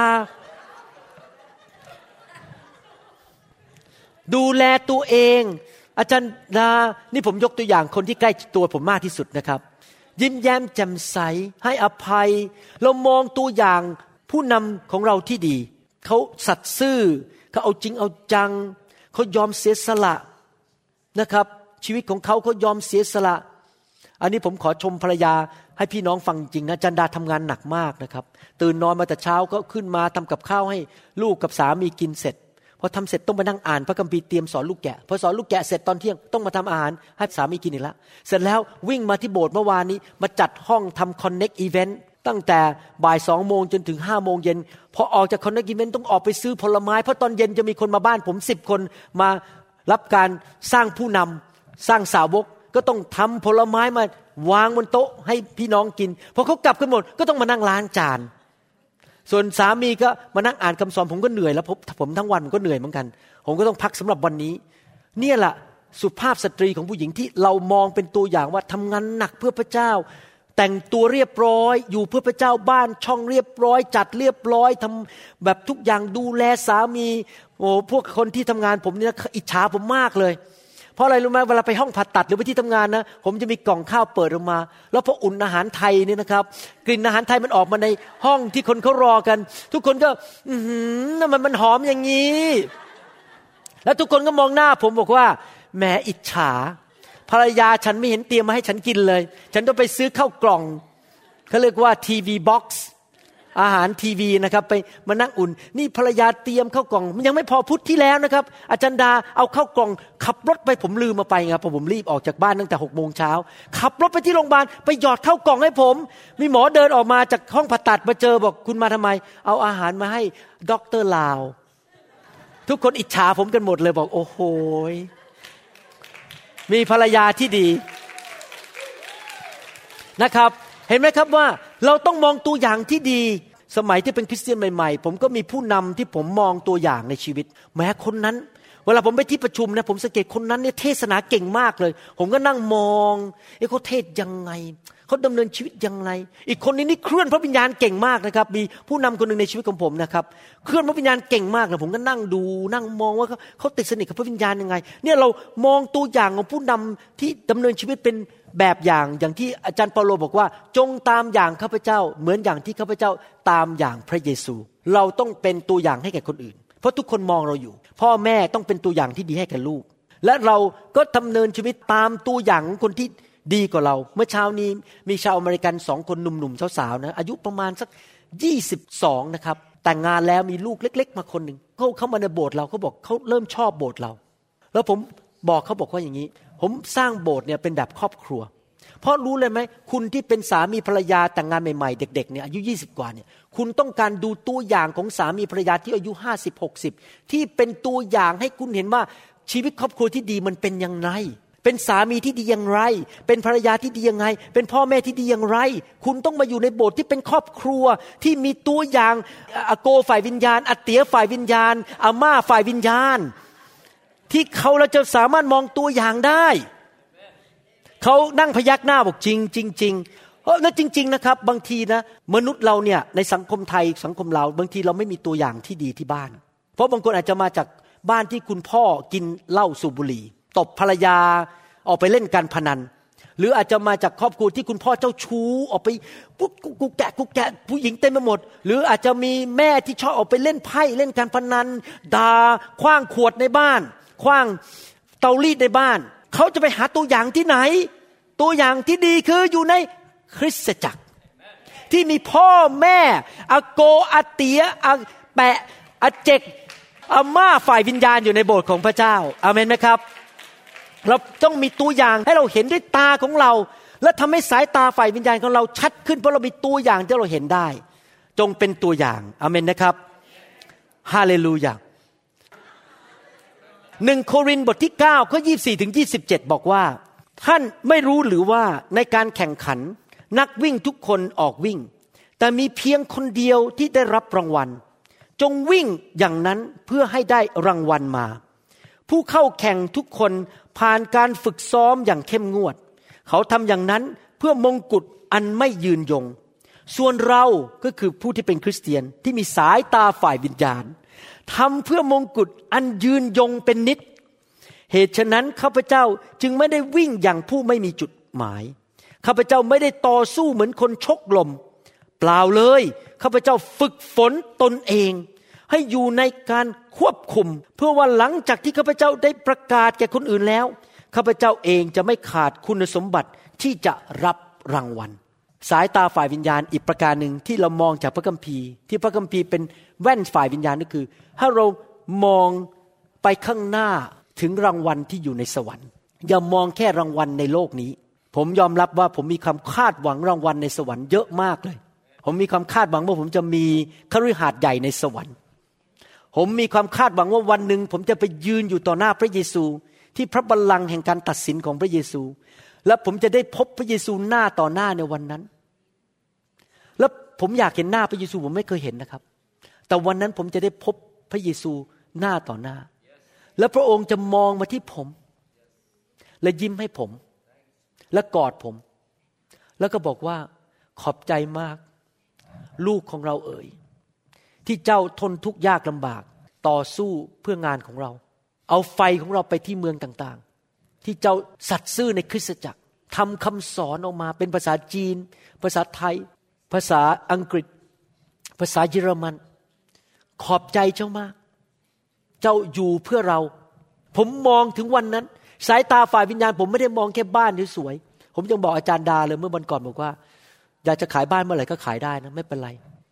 ดูแลตัวเอง อาจารย์ดานี่ผมยกตัวอย่างคนที่ใกล้ตัวผมมากที่สุดนะครับ ยิ้มแย้มแจ่มใส ให้อภัย เรามองตัวอย่างผู้นำของเราที่ดี เขาสัตย์ซื่อ เขาเอาจริงเอาจัง เขายอมเสียสละนะครับ ชีวิตของเขาเขายอมเสียสละ อันนี้ผมขอชมภรรยาให้พี่น้องฟังจริงนะจันดาทำงานหนักมากนะครับ ตื่นนอนมาแต่เช้าก็ขึ้นมาทำกับข้าวให้ลูกกับสามีกินเสร็จ อทำเสร็จต้องมานั่งอ่านพระคัมภีร์เตรียมสอนลูกแกะพอสอนลูกแกะเสร็จตอนเที่ยงต้องมาทำอาหารให้สามีกินอีกแล้วเสร็จแล้ววิ่งมาที่โบสถ์เมื่อวานนี้มาจัดห้องทำ connect event ตั้งแต่บ่ายสองโมงจนถึงห้าโมงเย็นพอออกจาก connect event ต้องออกไปซื้อผลไม้ เพราะตอนเย็นจะมีคนมาบ้านผมสิบคนมารับการสร้างผู้นำสร้างสาวกก็ต้องทำผลไม้มาวางบนโต๊ะให้พี่น้องกินพอเขากลับกันหมดก็ต้องมานั่งล้างจาน ส่วนสามีก็มานั่งอ่านคำสอนผมก็เหนื่อยแล้วผมผมทั้งวันผมก็เหนื่อยเหมือนกัน ผมก็ต้องพักสำหรับวันนี้ เนี่ยแหละสุภาพสตรีของผู้หญิงที่เรามองเป็นตัวอย่างว่าทำงานหนักเพื่อพระเจ้า แต่งตัวเรียบร้อย อยู่เพื่อพระเจ้าบ้านช่องเรียบร้อย จัดเรียบร้อยทำแบบทุกอย่างดูแลสามีโอ้พวกคนที่ทำงานผมเนี่ยอิจฉาผมมากเลย เพราะอะไรรู้ไหมเวลาไปห้องผ่าตัดหรือไปที่ทำงานนะ ผมจะมีกล่องข้าวเปิดออกมา แล้วพออุ่นอาหารไทยเนี่ยนะครับ กลิ่นอาหารไทยมันออกมาในห้องที่คนเขารอกัน ทุกคนก็ อือหือมันมันหอมอย่างนี้ แล้วทุกคนก็มองหน้า ผมบอกว่าแหมอิจฉา ภรรยาฉันไม่เห็นเตรียมมาให้ฉันกินเลย ฉันต้องไปซื้อข้าวกล่องเขาเรียกว่าทีวี box อาหารทีวีนะครับ ไปมานั่งอุ่น นี่ภรรยาเตรียมข้าวกล่อง มันยังไม่พอพุธที่แล้วนะครับ อาจารย์ดาเอาข้าวกล่อง ขับรถไปผมลืมมาไปครับเพราะผมรีบออกจากบ้านตั้งแต่หกโมงเช้าขับรถไปที่โรงพยาบาลไปหยอดข้าวกล่องให้ผม มีหมอเดินออกมาจากห้องผ่าตัดมาเจอบอกคุณมาทำไม เอาอาหารมาให้ Doctor Lao ทุกคนอิจฉาผมกันหมดเลยบอก โอ้โหมีภรรยาที่ดีนะครับ เห็นไหมครับว่าเราต้องมองตัวอย่างที่ดี สมัยที่เป็นคริสเตียนใหม่ๆ ผมก็มีผู้นำที่ผมมองตัวอย่างในชีวิต แม้คนนั้น เวลาผมไปที่ประชุมนะผมสังเกตคนนั้นเนี่ยเทศนาเก่งมากเลย ผมก็นั่งมองไอ้เขาเทศยังไง เขาดำเนินชีวิตยังไงอีกคนนี้นี่เคลื่อนพระวิญญาณเก่งมากนะครับ มีผู้นำคนหนึ่งในชีวิตของผมนะครับ เคลื่อนพระวิญญาณเก่งมากเลยผมก็นั่งดูนั่งมองว่าเขาเขาติดสนิทกับพระวิญญาณยังไง เนี่ยเรามองตัวอย่างของผู้นำที่ดำเนินชีวิตเป็นแบบอย่างอย่างที่อาจารย์เปาโลบอกว่า จงตามอย่างข้าพเจ้า เหมือนอย่างที่ข้าพเจ้าตามอย่างพระเยซู เราต้องเป็นตัวอย่างให้แก่คนอื่น เพราะทุกคนมองเราอยู่ พ่อแม่ต้องเป็นตัวอย่างที่ดีให้แก่ลูก และเราก็ดำเนินชีวิตตามตัวอย่างของคนที่ ดีกว่าเรา เมื่อเช้านี้มีชาวอเมริกันสองคนหนุ่มๆสาวๆนะอายุประมาณสักยี่สิบสองนะครับแต่งงานแล้วมีลูกเล็ก ๆ มาคนหนึ่งเขาเข้ามาในโบสถ์เราเขาบอกเขาเริ่มชอบโบสถ์เรา แล้วผมบอกเขาบอกว่าอย่างนี้ ผมสร้างโบสถ์เนี่ยเป็นแบบครอบครัว เพราะรู้เลยไหมคุณที่เป็นสามีภรรยาแต่งงานใหม่ๆ เด็กๆเนี่ยอายุ 20 กว่าเนี่ยคุณต้องการดูตัวอย่างของสามีภรรยาที่อายุ 50 60 ที่เป็นตัวอย่างให้คุณเห็นว่าชีวิตครอบครัวที่ดีมันเป็นยังไง เป็นสามีที่ดีอย่างไร เป็นภรรยาที่ดียังไง เป็นพ่อแม่ที่ดีอย่างไร คุณต้องมาอยู่ในโบสถ์ที่เป็นครอบครัวที่มีตัวอย่างอาโกฝ่ายวิญญาณอเตียฝ่ายวิญญาณอาม่าฝ่ายวิญญาณ ที่เขาเราจะสามารถมองตัวอย่างได้เขานั่งพยักหน้าบอกจริงจริงจริงเออแล้วจริง ๆนะครับ บางทีนะ มนุษย์เราเนี่ยในสังคมไทยสังคมเรา บางทีเราไม่มีตัวอย่างที่ดีที่บ้าน เพราะบางคนอาจจะมาจากบ้านที่คุณพ่อกินเหล้าสูบบุหรี่ ตบภรรยาออกไปเล่นการพนัน หรืออาจจะมาจากครอบครัวที่คุณพ่อเจ้าชู้ออกไปกุ๊กกุ๊กแกะกุ๊กแกะผู้หญิงเต็มไปหมด หรืออาจจะมีแม่ที่ชอบออกไปเล่นไพ่เล่นการพนันด่าคว้างขวดในบ้านคว้างเตารีดในบ้าน เขาจะไปหาตัวอย่างที่ไหน ตัวอย่างที่ดีคืออยู่ในคริสตจักร ที่มีพ่อแม่อาโกอาเตียอาแปะอาเจกอาม่าฝ่ายวิญญาณอยู่ในโบสถ์ของพระเจ้าอาเมนไหมครับ เราต้องมีตัวอย่างให้เราเห็นด้วยตาของเรา และทำให้สายตาฝ่ายวิญญาณของเราชัดขึ้นเพราะเรามีตัวอย่างที่เราเห็นได้ จงเป็นตัวอย่างอาเมนนะครับฮาเลลูยาหนึ่งโครินบทที่9ข้อ24ถึง27บอกว่า ท่านไม่รู้หรือว่าในการแข่งขัน นักวิ่งทุกคนออกวิ่ง แต่มีเพียงคนเดียวที่ได้รับรางวัล จงวิ่งอย่างนั้นเพื่อให้ได้รางวัลมา ผู้เข้าแข่งทุกคนผ่านการฝึกซ้อมอย่างเข้มงวด เขาทำอย่างนั้นเพื่อมงกุฎอันไม่ยืนยง ส่วนเราก็คือผู้ที่เป็นคริสเตียนที่มีสายตาฝ่ายวิญญาณทำเพื่อมงกุฎอันยืนยงเป็นนิด เหตุฉะนั้นข้าพเจ้าจึงไม่ได้วิ่งอย่างผู้ไม่มีจุดหมาย ข้าพเจ้าไม่ได้ต่อสู้เหมือนคนชกลม เปล่าเลย ข้าพเจ้าฝึกฝนตนเอง ให้อยู่ในการควบคุม เพื่อว่าหลังจากที่ข้าพเจ้าได้ประกาศแก่คนอื่นแล้วข้าพเจ้าเองจะไม่ขาดคุณสมบัติที่จะรับรางวัล สายตาฝ่ายวิญญาณอีกประการหนึ่งที่เรามองจากพระคัมภีร์ ที่พระคัมภีร์เป็นแว่นฝ่ายวิญญาณก็คือถ้าเรามองไปข้างหน้าถึงรางวัลที่อยู่ในสวรรค์ อย่ามองแค่รางวัลในโลกนี้ ผมยอมรับว่าผมมีความคาดหวังรางวัลในสวรรค์เยอะมากเลย ผมมีความคาดหวังว่าผมจะมีคฤหาสน์ใหญ่ในสวรรค์ ผมมีความคาดหวังว่าวันหนึ่งผมจะไปยืนอยู่ต่อหน้าพระเยซู ที่พระบัลลังก์แห่งการตัดสินของพระเยซู และผมจะได้พบพระเยซูหน้าต่อหน้าในวันนั้น แล้วผมอยากเห็นหน้าพระเยซูผมไม่เคยเห็นนะครับ แต่วันนั้นผมจะได้พบพระเยซูหน้าต่อหน้า และพระองค์จะมองมาที่ผม และยิ้มให้ผม และกอดผม แล้วก็บอกว่าขอบใจมาก ลูกของเราเอ่ย ที่เจ้าทนทุกข์ยากลำบาก ต่อสู้เพื่องานของเรา เอาไฟของเราไปที่เมืองต่างๆ ที่เจ้าสัตย์ซื่อในคริสตจักรทำคำสอนออกมาเป็นภาษาจีน ภาษาไทย ภาษาอังกฤษ ภาษาเยอรมัน ขอบใจเจ้ามาก เจ้าอยู่เพื่อเรา ผมมองถึงวันนั้น สายตาฝ่ายวิญญาณ ผมไม่ได้มองแค่บ้านที่สวยผมยังบอกอาจารย์ดาเลยเมื่อวันก่อนบอกว่า อยากจะขายบ้านเมื่อไหร่ก็ขายได้นะ ไม่เป็นไร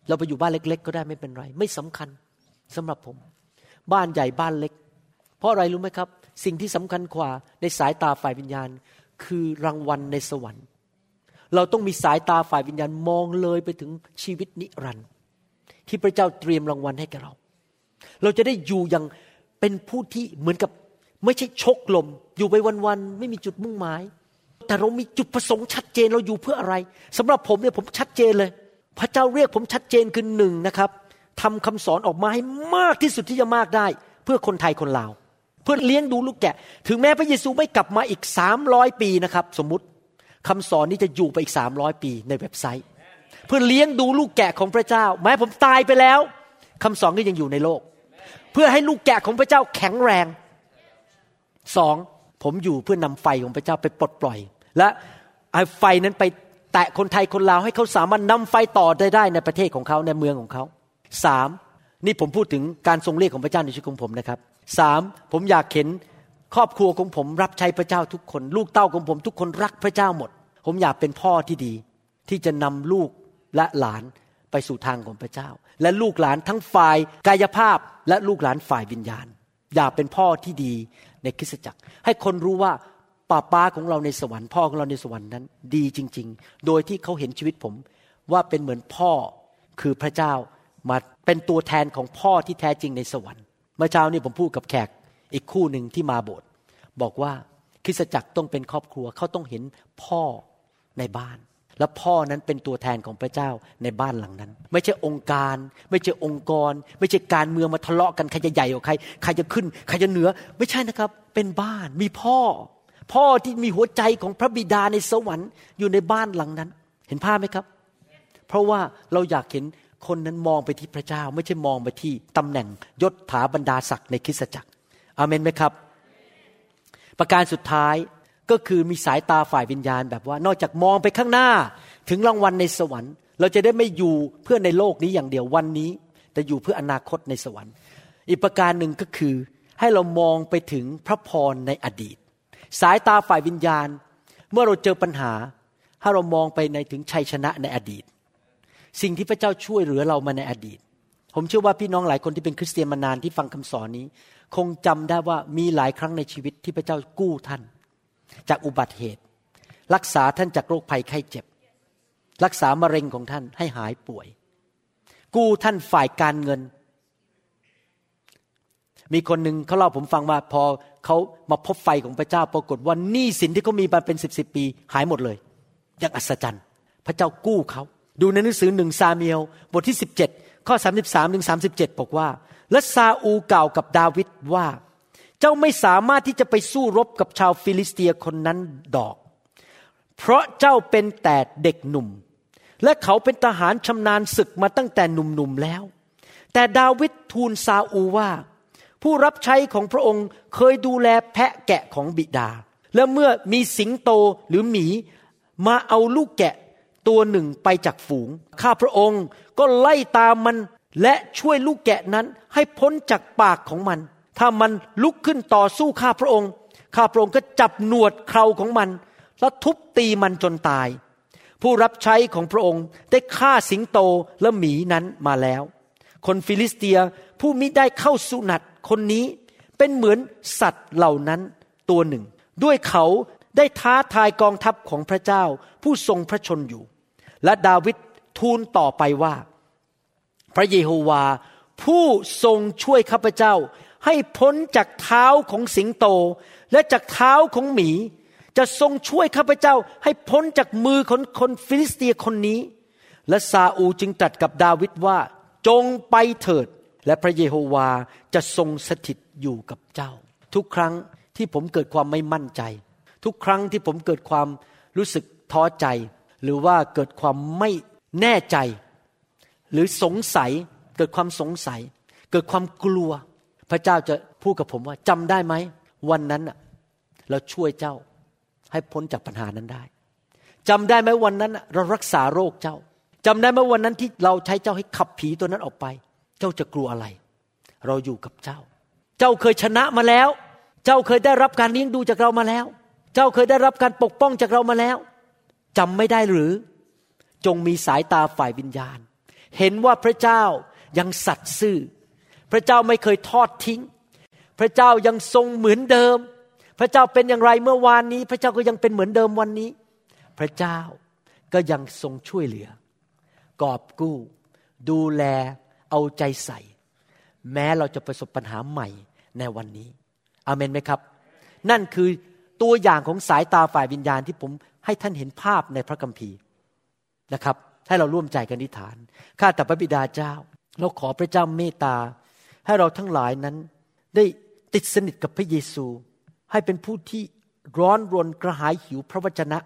เราไปอยู่บ้านเล็ก ๆ ก็ได้ไม่เป็นไร ไม่สำคัญสำหรับผม บ้านใหญ่บ้านเล็ก เพราะอะไรรู้ไหมครับ สิ่งที่สำคัญกว่าในสายตาฝ่ายวิญญาณ คือรางวัลในสวรรค์ เราต้องมีสายตาฝ่ายวิญญาณมองเลยไปถึงชีวิตนิรันดร์ที่พระเจ้าเตรียมรางวัลให้แกเรา เราจะได้อยู่อย่างเป็นผู้ที่เหมือนกับไม่ใช่ชกลม อยู่ไปวันๆไม่มีจุดมุ่งหมาย แต่เรามีจุดประสงค์ชัดเจนเราอยู่เพื่ออะไรสำหรับผมเนี่ยผมชัดเจนเลย พระเจ้าเรียกผมชัดเจนคือหนึ่งนะครับทำคำสอนออกมาให้มากที่สุดที่จะมากได้ เพื่อคนไทยคนลาว เพื่อเลี้ยงดูลูกแกะ ถึงแม้พระเยซูไม่กลับมาอีกสามร้อยปีนะครับ สมมติคำสอนนี้จะอยู่ไปอีกสามร้อยปีในเว็บไซต์ เพื่อเลี้ยงดูลูกแกะของพระเจ้า แม้ผมตายไปแล้วคำสอนก็ยังอยู่ในโลก เพื่อให้ลูกแกะของพระเจ้าแข็งแรงสองผมอยู่เพื่อนำไฟของพระเจ้าไปปลดปล่อย และไอ้ไฟนั้นไป แตะคนไทยคนลาวให้เขาสามารถนำไฟต่อได้ได้ในประเทศของเขาในเมืองของเขาสามนี่ผมพูดถึงการทรงเรียกของพระเจ้าในชีวิตของผมนะครับสามผมอยากเห็นครอบครัวของผมรับใช้พระเจ้าทุกคน ลูกเต้าของผมทุกคนรักพระเจ้าหมด ผมอยากเป็นพ่อที่ดี ที่จะนำลูกและหลานไปสู่ทางของพระเจ้า และลูกหลานทั้งฝ่ายกายภาพและลูกหลานฝ่ายวิญญาณ อยากเป็นพ่อที่ดีในคริสตจักร ให้คนรู้ว่า ป้าป้าของเราในสวรรค์พ่อของเราในสวรรค์นั้น ดีจริง ๆ โดยที่เขาเห็นชีวิตผม ว่าเป็นเหมือนพ่อคือพระเจ้ามาเป็นตัวแทนของพ่อที่แท้จริงในสวรรค์เมื่อเช้านี้ผมพูดกับแขกอีกคู่หนึ่งที่มาโบสถ์บอกว่าคริสตจักรต้องเป็นครอบครัวเขาต้องเห็นพ่อในบ้าน และพ่อนั้นเป็นตัวแทนของพระเจ้าในบ้านหลังนั้น ไม่ใช่องค์การ ไม่ใช่องค์กร ไม่ใช่การเมืองมาทะเลาะกันใครจะใหญ่กว่าใคร ใครจะขึ้น ใครจะเหนือ ไม่ใช่นะครับ เป็นบ้านมีพ่อ พ่อที่มีหัวใจของพระบิดาในสวรรค์อยู่ในบ้านหลังนั้น เห็นภาพไหมครับ เพราะว่าเราอยากเห็นคนนั้นมองไปที่พระเจ้า ไม่ใช่มองไปที่ตำแหน่งยศถาบรรดาศักดิ์ในคริสตจักรอาเมนไหมครับ ประการสุดท้ายก็คือมีสายตาฝ่ายวิญญาณแบบว่า นอกจากมองไปข้างหน้า ถึงรางวัลในสวรรค์ เราจะได้ไม่อยู่เพื่อในโลกนี้อย่างเดียววันนี้ แต่อยู่เพื่ออนาคตในสวรรค์ อีกประการหนึ่งก็คือให้เรามองไปถึงพระพรในอดีต สายตาฝ่ายวิญญาณ เมื่อเราเจอปัญหาให้เรามองไปในถึงชัยชนะในอดีต สิ่งที่พระเจ้าช่วยเหลือเรามาในอดีต ผมเชื่อว่าพี่น้องหลายคนที่เป็นคริสเตียนมานานที่ฟังคำสอนนี้ คงจำได้ว่ามีหลายครั้งในชีวิตที่พระเจ้ากู้ท่าน จากอุบัติเหตุ รักษาท่านจากโรคภัยไข้เจ็บ รักษามะเร็งของท่านให้หายป่วย กู้ท่านฝ่ายการเงิน มีคนหนึ่งเขาเล่าผมฟังว่าพอเขามาพบไฟของพระเจ้าปรากฏว่าหนี้สินที่เขามีมาเป็นสิบสิบปี หายหมดเลย อย่างอัศจรรย์ พระเจ้ากู้เขา ดูในหนังสือหนึ่งซาเมียลบทที่17ข้อ33ถึง37บอกว่า และซาอูกล่าวกับดาวิดว่า เจ้าไม่สามารถที่จะไปสู้รบกับชาวฟิลิสเตียคนนั้นดอก เพราะเจ้าเป็นแต่เด็กหนุ่ม และเขาเป็นทหารชำนาญศึกมาตั้งแต่หนุ่มๆแล้ว แต่ดาวิดทูลซาอูว่า ผู้รับใช้ของพระองค์เคยดูแลแพะแกะของบิดา และเมื่อมีสิงโตหรือหมีมาเอาลูกแกะตัวหนึ่งไปจากฝูง ข้าพระองค์ก็ไล่ตามมันและช่วยลูกแกะนั้นให้พ้นจากปากของมัน ถ้ามันลุกขึ้นต่อสู้ข้าพระองค์ ข้าพระองค์ก็จับหนวดเคราของมัน แล้วทุบตีมันจนตาย ผู้รับใช้ของพระองค์ได้ฆ่าสิงโตและหมีนั้นมาแล้ว คนฟิลิสเตียผู้มิได้เข้าสุนัต คนนี้เป็นเหมือนสัตว์เหล่านั้นตัวหนึ่ง ด้วยเขาได้ท้าทายกองทัพของพระเจ้า ผู้ทรงพระชนม์อยู่ และดาวิดทูลต่อไปว่า พระเยโฮวา ผู้ทรงช่วยข้าพเจ้า ให้พ้นจากเท้าของสิงโต และจากเท้าของหมี จะทรงช่วยข้าพเจ้า ให้พ้นจากมือของคนฟิลิสเตียคนนี้ และซาอูจึงตรัสกับดาวิดว่า จงไปเถิด และพระเยโฮวาจะทรงสถิตอยู่กับเจ้า ทุกครั้งที่ผมเกิดความไม่มั่นใจ ทุกครั้งที่ผมเกิดความรู้สึกท้อใจ หรือว่าเกิดความไม่แน่ใจ หรือสงสัยเกิดความสงสัย เกิดความกลัว พระเจ้าจะพูดกับผมว่าจำได้ไหม วันนั้นเราช่วยเจ้าให้พ้นจากปัญหานั้นได้จำได้ไหมวันนั้นเรารักษาโรคเจ้าจำได้ไหมวันนั้นที่เราใช้เจ้าให้ขับผีตัวนั้นออกไป จ้าจะกลัวอะไร เราอยู่กับเจ้า เจ้าเคยชนะมาแล้ว เจ้าเคยได้รับการเลี้ยงดูจากเรามาแล้ว เจ้าเคยได้รับการปกป้องจากเรามาแล้วจำไม่ได้หรือ จงมีสายตาฝ่ายวิญญาณ เห็นว่าพระเจ้ายังสัตย์ซื่อ พระเจ้าไม่เคยทอดทิ้ง พระเจ้ายังทรงเหมือนเดิม พระเจ้าเป็นอย่างไรเมื่อวานนี้ พระเจ้าก็ยังเป็นเหมือนเดิมวันนี้ พระเจ้าก็ยังทรงช่วยเหลือ กอบกู้ ดูแล เอาใจใส่ แม้เราจะประสบปัญหาใหม่ในวันนี้ อาเมนไหมครับ นั่นคือตัวอย่างของสายตาฝ่ายวิญญาณที่ผมให้ท่านเห็นภาพในพระคัมภีร์นะครับให้เราร่วมใจกันอธิษฐาน ข้าแต่พระบิดาเจ้า เราขอพระเจ้าเมตตา ให้เราทั้งหลายนั้นได้ติดสนิทกับพระเยซู ให้เป็นผู้ที่ร้อนรนกระหายหิวพระวจนะ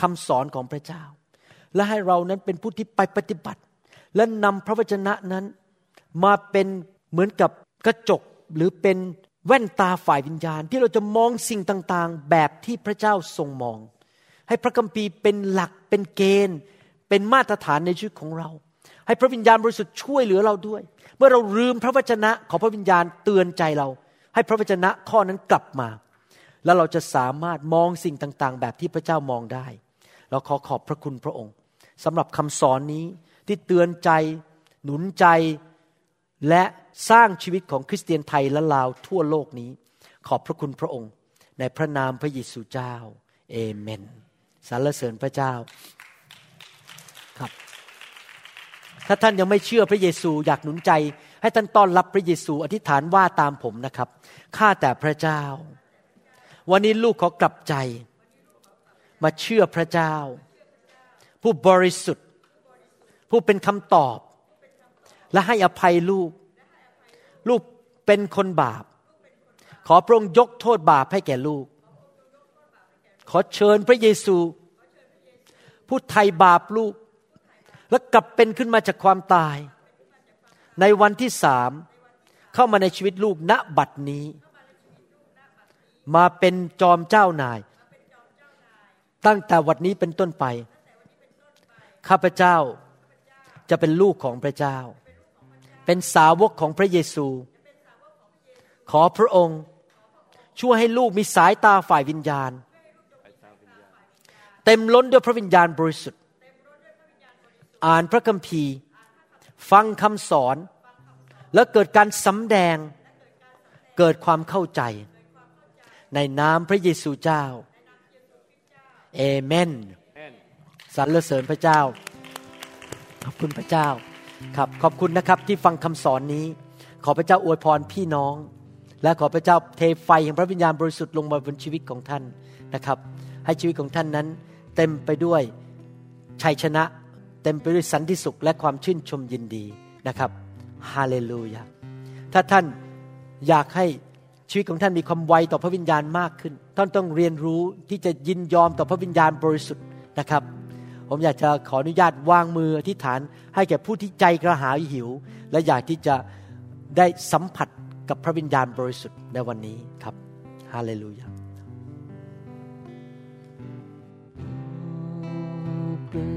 คำสอนของพระเจ้า และให้เรานั้นเป็นผู้ที่ไปปฏิบัติ และนำพระวจนะนั้น มาเป็นเหมือนกับกระจกหรือเป็นแว่นตาฝ่ายวิญญาณ ที่เราจะมองสิ่งต่างๆ แบบที่พระเจ้าทรงมอง ให้พระคัมภีร์เป็นหลักเป็นเกณฑ์ เป็นมาตรฐานในชีวิตของเรา ให้พระวิญญาณบริสุทธิ์ช่วยเหลือเราด้วย เมื่อเราลืมพระวจนะขอพระวิญญาณเตือนใจเรา ให้พระวจนะข้อนั้นกลับมา แล้วเราจะสามารถมองสิ่งต่างๆ แบบที่พระเจ้ามองได้ เราขอขอบพระคุณพระองค์สำหรับคำสอนนี้ ที่เตือนใจ หนุนใจ และสร้างชีวิตของคริสเตียนไทยและลาวทั่วโลกนี้ ขอบพระคุณพระองค์ ในพระนามพระเยซูเจ้า เอเมนสรรเสริญพระเจ้าครับ ถ้าท่านยังไม่เชื่อพระเยซูอยากหนุนใจ ให้ท่านต้อนรับพระเยซูอธิษฐานว่าตามผมนะครับข้าแต่พระเจ้า วันนี้ลูกขอกลับใจ มาเชื่อพระเจ้า ผู้บริสุทธิ์ ผู้เป็นคำตอบ และให้อภัยลูก ลูกเป็นคนบาป ขอพระองค์ยกโทษบาปให้แก่ลูก ขอเชิญพระเยซู ผู้ไถ่บาปลูก และกลับเป็นขึ้นมาจากความตาย ในวันที่สามเข้ามาในชีวิตลูกณบัดนี้ มาเป็นจอมเจ้านาย ตั้งแต่วันนี้เป็นต้นไปข้าพเจ้า จะเป็นลูกของพระเจ้า เป็นสาวกของพระเยซู ขอพระองค์ช่วยให้ลูกมีสายตาฝ่ายวิญญาณ เต็มล้นด้วยพระวิญญาณบริสุทธิ์ อ่านพระคัมภีร์ ฟังคำสอน แล้วเกิดการสำแดง เกิดความเข้าใจ ในนามพระเยซูเจ้า เอเมนสรรเสริญพระเจ้า ขอบคุณพระเจ้าครับขอบคุณนะครับที่ฟังคำสอนนี้ ขอพระเจ้าอวยพรพี่น้อง และขอพระเจ้าเทไฟแห่งพระวิญญาณบริสุทธิ์ลงมาบนชีวิตของท่านนะครับ ให้ชีวิตของท่านนั้น เต็มไปด้วยชัยชนะ เต็มไปด้วยสันติสุขและความชื่นชมยินดีนะครับฮาเลลูยาถ้าท่านอยากให้ชีวิตของท่านมีความไวต่อพระวิญญาณมากขึ้น ท่านต้องเรียนรู้ที่จะยินยอมต่อพระวิญญาณบริสุทธิ์นะครับ ผมอยากจะขออนุญาตวางมืออธิษฐาน ให้แก่ผู้ที่ใจกระหายหิว และอยากที่จะได้สัมผัสกับพระวิญญาณบริสุทธิ์ในวันนี้ครับฮาเลลูยาเปิ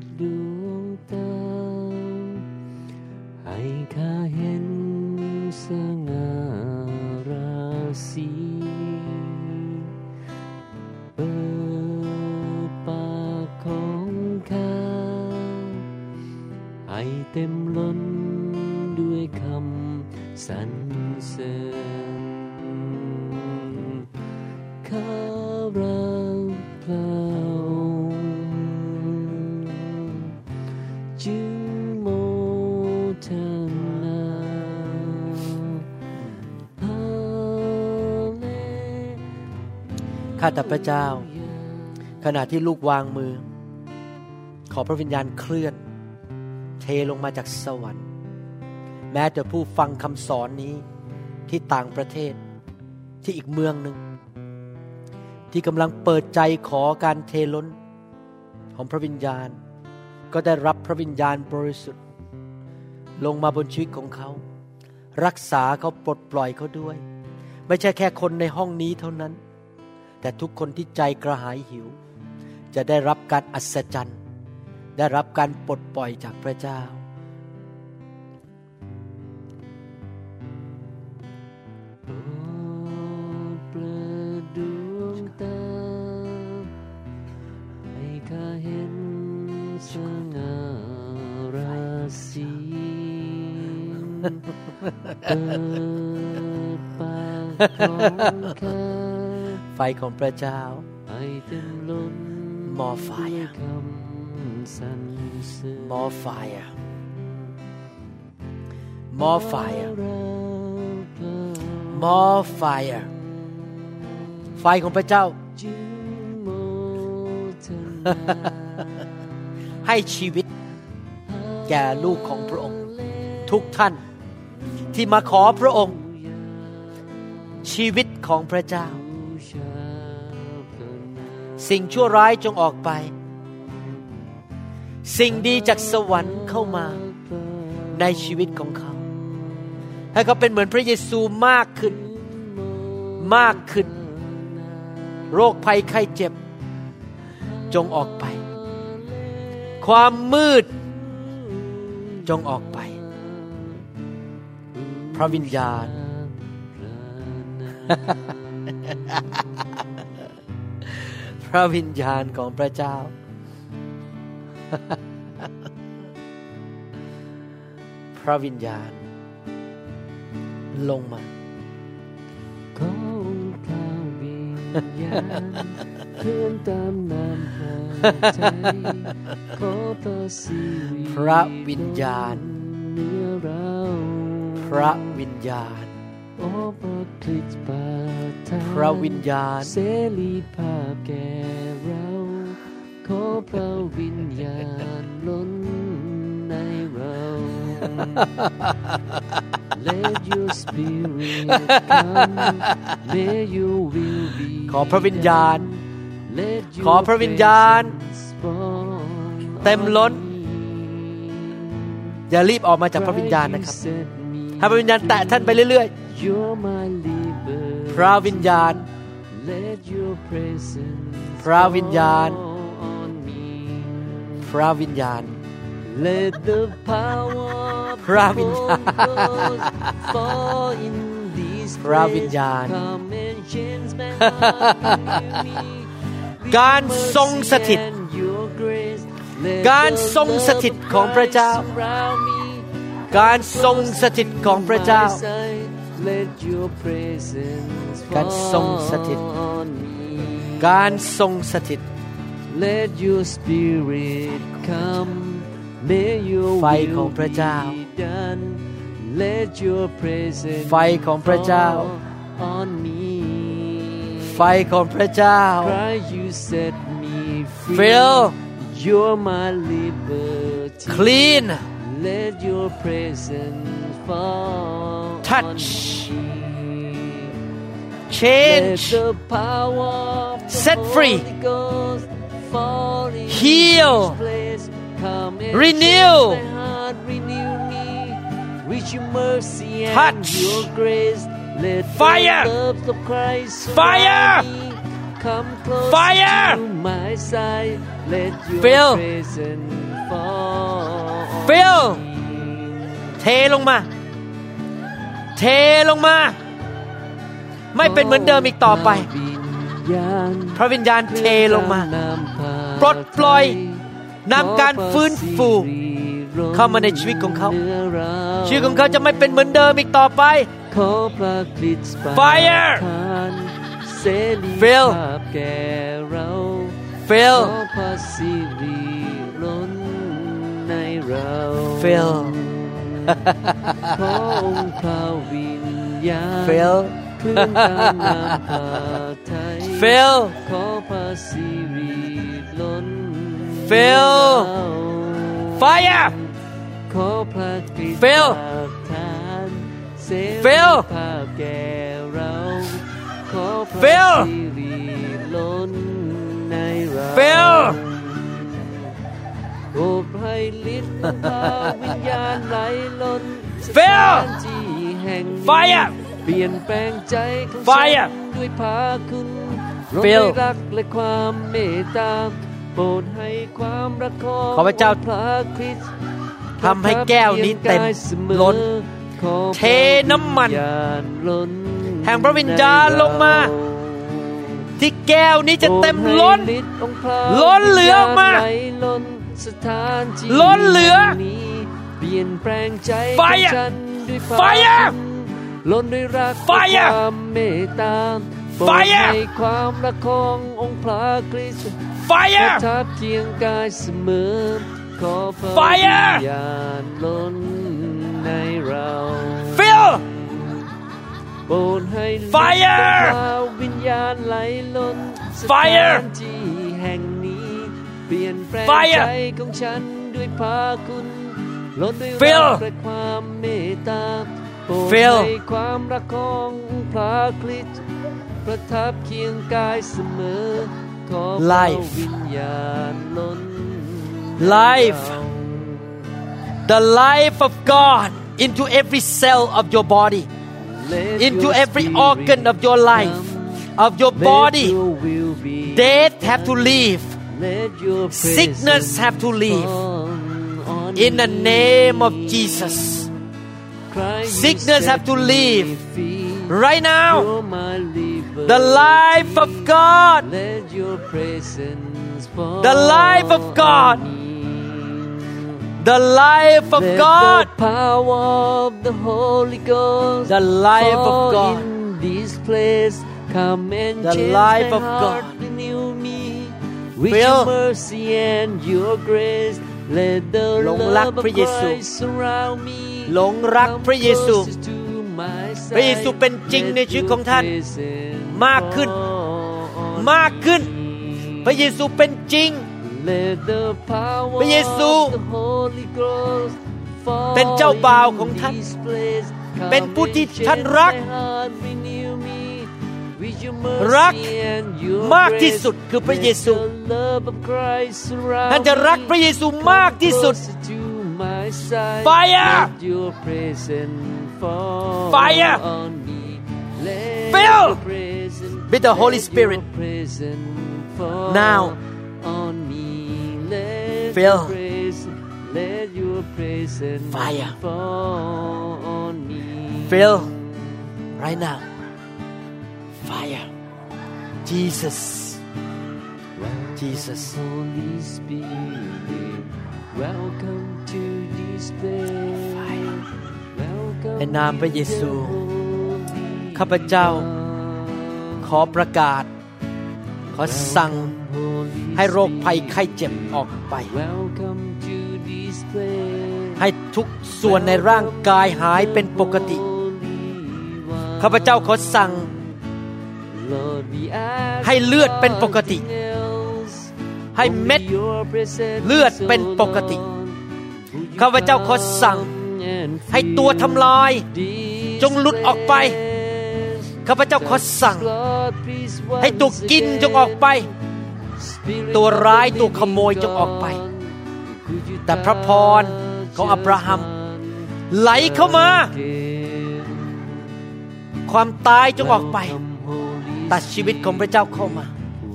ดดวงตาให้ข้าเห็นสง่าราศีเปิด ข้าให้เต็มล้นด้วยคำสรรเสริญข้ารักพระองค์จึงโมทนาข้าแต่พระเจ้า ขณะที่ลูกวางมือ ขอพระวิญญาณเคลื่อน เทลงมาจากสวรรค์ แม้แต่ผู้ฟังคำสอนนี้ที่ต่างประเทศที่อีกเมืองหนึ่ง ที่กำลังเปิดใจขอการเทล้น ของพระวิญญาณ ก็ได้รับพระวิญญาณบริสุทธิ์ ลงมาบนชีวิตของเขา รักษาเขาปลดปล่อยเขาด้วย ไม่ใช่แค่คนในห้องนี้เท่านั้น แต่ทุกคนที่ใจกระหายหิว จะได้รับการอัศจรรย์ ได้รับการปลดปล่อยจากพระเจ้าโปรดเปิดดวงตาให้ข้าเห็นสง่าราศีเปิดปากของข้าไฟของพระเจ้าให้เต็มล้น More more fire more fire รักพระ more fire ไฟของพระเจ้า ให้ชีวิตแก่ลูกของพระองค์ ทุกท่านที่มาขอพระองค์ ชีวิตของพระเจ้า สิ่งชั่วร้ายจงออกไป สิ่งดีจากสวรรค์เข้ามาในชีวิตของเขา ให้เขาเป็นเหมือนพระเยซูมากขึ้น มากขึ้น โรคภัยไข้เจ็บ จงออกไป ความมืด จงออกไป พระวิญญาณ พระวิญญาณของพระเจ้า พระวิญญาณ ลงมาขอองค์พระวิญญาณเคลื่อนตามน้ำพระใจขอพระสิริพระวิญญาณเหนื้อเราพระวิญญาณโอ้พระคริสต์ประทานพระวิญญาณเสรีภาพแก่เราขอพระวิญญาณล้นในเรา Let your spirit come May your will be ขอพระวิญญาณ done. Let your ขอพระวิญญาณ presence fall เต็มล้น on me. อย่ารีบออกมาจากพระวิญญาณนะครับ Christ, you set me ให้พระวิญญาณแตะท่านไปเรื่อย You're my liberty. ๆพระวิญญาณ Let your presence พระวิญญาณ fall on me. พระวิญญาณ Let the power of พระวิญญาณ the Holy Ghost fall in this พระวิญ place. ญาณ Come and change my heart in me. With การทรงสถิต mercy and your grace. Let การ the ทรงสถิต love of ของพระเจ้า Christ surround me. การทรงสถิตของพระเจ้า Let your presence การทรงสถิต fall on me การทรงสถิต Let your spirit come May your ไฟของพระเจ้า will be done Let your presence ไฟของพระเจ้า fall on me ไฟของพระเจ้า Christ you set me free Fill You're my liberty clean Let your presence fall Touch. on me. Let change the power of the Set free. Holy Ghost fall in Heal. this place. Come and Renew. change my heart, renew me. With your mercy and Touch. your grace, let Fire. the love of Christ surround Fire. me. Come close Fire. to my side. Let your Fill. presence fall. on Fill. me. เทลงมา เทลงมา ไม่เป็นเหมือนเดิมอีกต่อไป พระวิญญาณเทลงมา ปลดปล่อย นำการฟื้นฟูเข้ามาในชีวิตของเขา ชีวิตของเขาจะไม่เป็นเหมือนเดิมอีกต่อไปขอพระคริสต์ Fire ทานเสรี Fill ภาพแก่เรา fill ขอพระสิริล้นในเรา fill ขอองค์พระวิญญาณ fill เคลื่อนตามน้ำพระทัย fill Fill ในเรา fire ขอพระคริสต์ Fill ประทานเสรี Fill ภาพแก่เราขอพระ Fill สิริล้นในเรา fill โอ้ไพรฤทธิ์ของพระวิญญาณไหลล้นส Fill ถานที่แห่งนี้ Fire เปลี่ยนแปลงใจของ Fire ฉันด้วยพาคุณรถ Fill ด้วยรักและความเมตตา โปรดให้ความรักของขอพระเจ้าพระคริสต์ทำให้แก้วนี้เต็มล้น เทน้ำมัน แห่งพระวิญญาณลงมา ที่แก้วนี้จะเต็มล้น ล้นเหลือออกมาล้นเหลือเปลี่ยนแปลงใจ Fire ของฉันด้วยความ Fire ล้นด้วยรัก Fire และความเมตตาโปรด Fire ให้ความรักขององค์พระคริสต์ประ fire ทับเคียงกายเสมอขอพระ Fire วิญญาณล้นในเรา fill โปรดให้ฤทธิ์ Fire ของพระวิญญาณไหลล้นส Fire ถานที่แห่งนี้ เปลี่ยนแปลง Fire ใจของฉันด้วยพระคุณล้นด้วย Fill รักและความเมตตาโปรด Fill ให้ความรักของพระคริสต์ประทับเคียงกายเสมอขอพระ Life วิญญาณล้น Life the life of God into every cell of your body Let into your every spirit organ of your life come. of your Let body your will be death have to leave Let your sickness presence have to leave fall on in the me. name of Jesus Christ, you sickness set have to me leave. free. right now You're my liberty. The life of God Let your presence fall The life of God. on me. the life of Let God the power of the Holy Ghost the life of fall God in this place. Come and The change life my of heart, God. renew me with Fill. your mercy and your grace. Let the หลงรัก love of พระเยซู Christ surround me. หลงรัก Come พระเยซู closer to my side. พระเยซูเป็นจริงในชีวิตของท่าน Let your presence มากขึ้น มากขึ้น พระเยซูเป็นจริง พระเยซูเป็นเจ้าบ่าวของท่าน เป็นผู้ที่ท่านรัก รักมากที่สุดคือพระเยซู ท่านจะรักพระเยซูมากที่สุด Fire! Fire! On me. Let Fill! your presence, With the Holy let Spirit. your presence fall Now. on me. Let Fill. your presence, let your presence Fire. fall on me. Fill right now fire Jesus Jesus Holy Spirit, welcome to this place. ในนามพระเยซู ข้าพเจ้า ขอประกาศ ขอสั่งให้โรคภัยไข้เจ็บออกไป ให้ทุกส่วนในร่างกายหายเป็นปกติ ข้าพเจ้าขอสั่ง ให้เลือดเป็นปกติ ให้เม็ดเลือดเป็นปกติ ข้าพเจ้าขอสั่ง ให้ตัวทำลาย จงหลุดออกไป ข้าพเจ้าขอสั่ง Lord, please ให้ตัว once กิน again. จงออกไป Spirit ตัว of ร้าย the ตัวข living โมยจงออกไป God, could you แต่พระพรของ touch อับราฮัม us ไหลเข้ามา again? ความตายจงออกไป Welcome, Holy ตัดชีวิตของพระเจ้าเข้ามา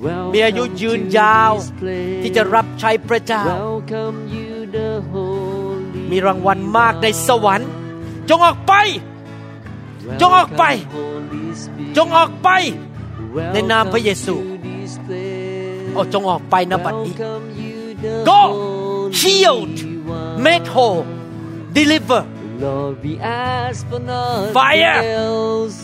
Welcome มีอายุยืนยาว to this place. ที่จะรับใช้พระเจ้า Welcome you, the Holy มีรางวัลมากในสวรรค์ จงออกไป จงออกไป Welcome, Holy Spirit. จงออกไปในนามพระเยซู Welcome to this place. โอ้จงออกไปนะบัดนี้ Welcome you, the Go Holy healed One. make whole deliver Lord, we ask for nothing Fire else.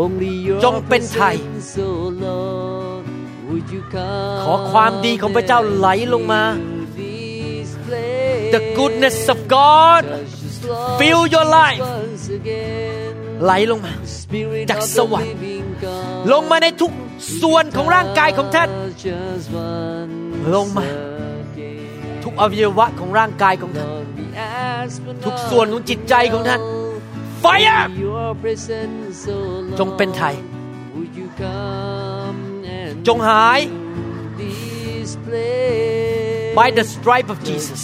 Only your จงเป็นไทย presence, oh Lord. Would you come ขอความดีของพระเจ้าไหลลงมา to this place? the goodness of God Touch us, Lord, fill your life once again. ไหลลงมา จากสวรรค์ลงมาในทุกส่วนของร่างกายของท่าน ลงมา ทุกอวัยวะของร่างกายของท่าน ทุกส่วนของจิตใจของท่านไฟจงเป็นไทย จงหาย by the stripe of Jesus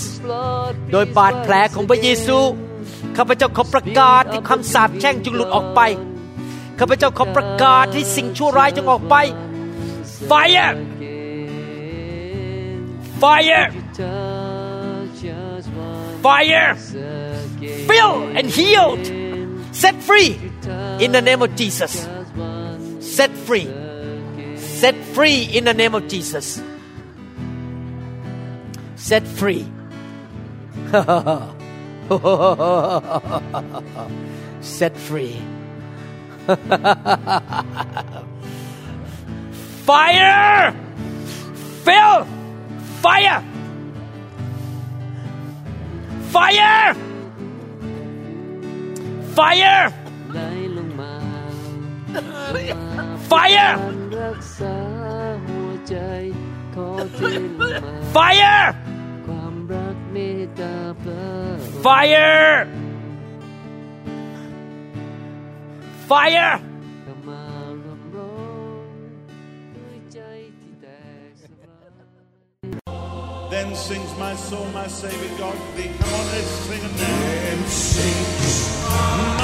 โดยบาดแผลของพระเยซู ข้าพเจ้าขอประกาศที่คำสาปแช่งจงหลุดออกไป ข้าพเจ้าขอประกาศที่สิ่งชั่วร้ายจงออกไป Fire again. Fire Touch us once Fire again. Fill and healed Set free in the name of Jesus Touch us once Set free again. Set free in the name of Jesus Set free Set free. fire! Fill! Fire! Fire! Fire! Fire! Fire! Fire! Fire! then sings my soul, my Savior God thee. Come on, let's sing it now. Then sings my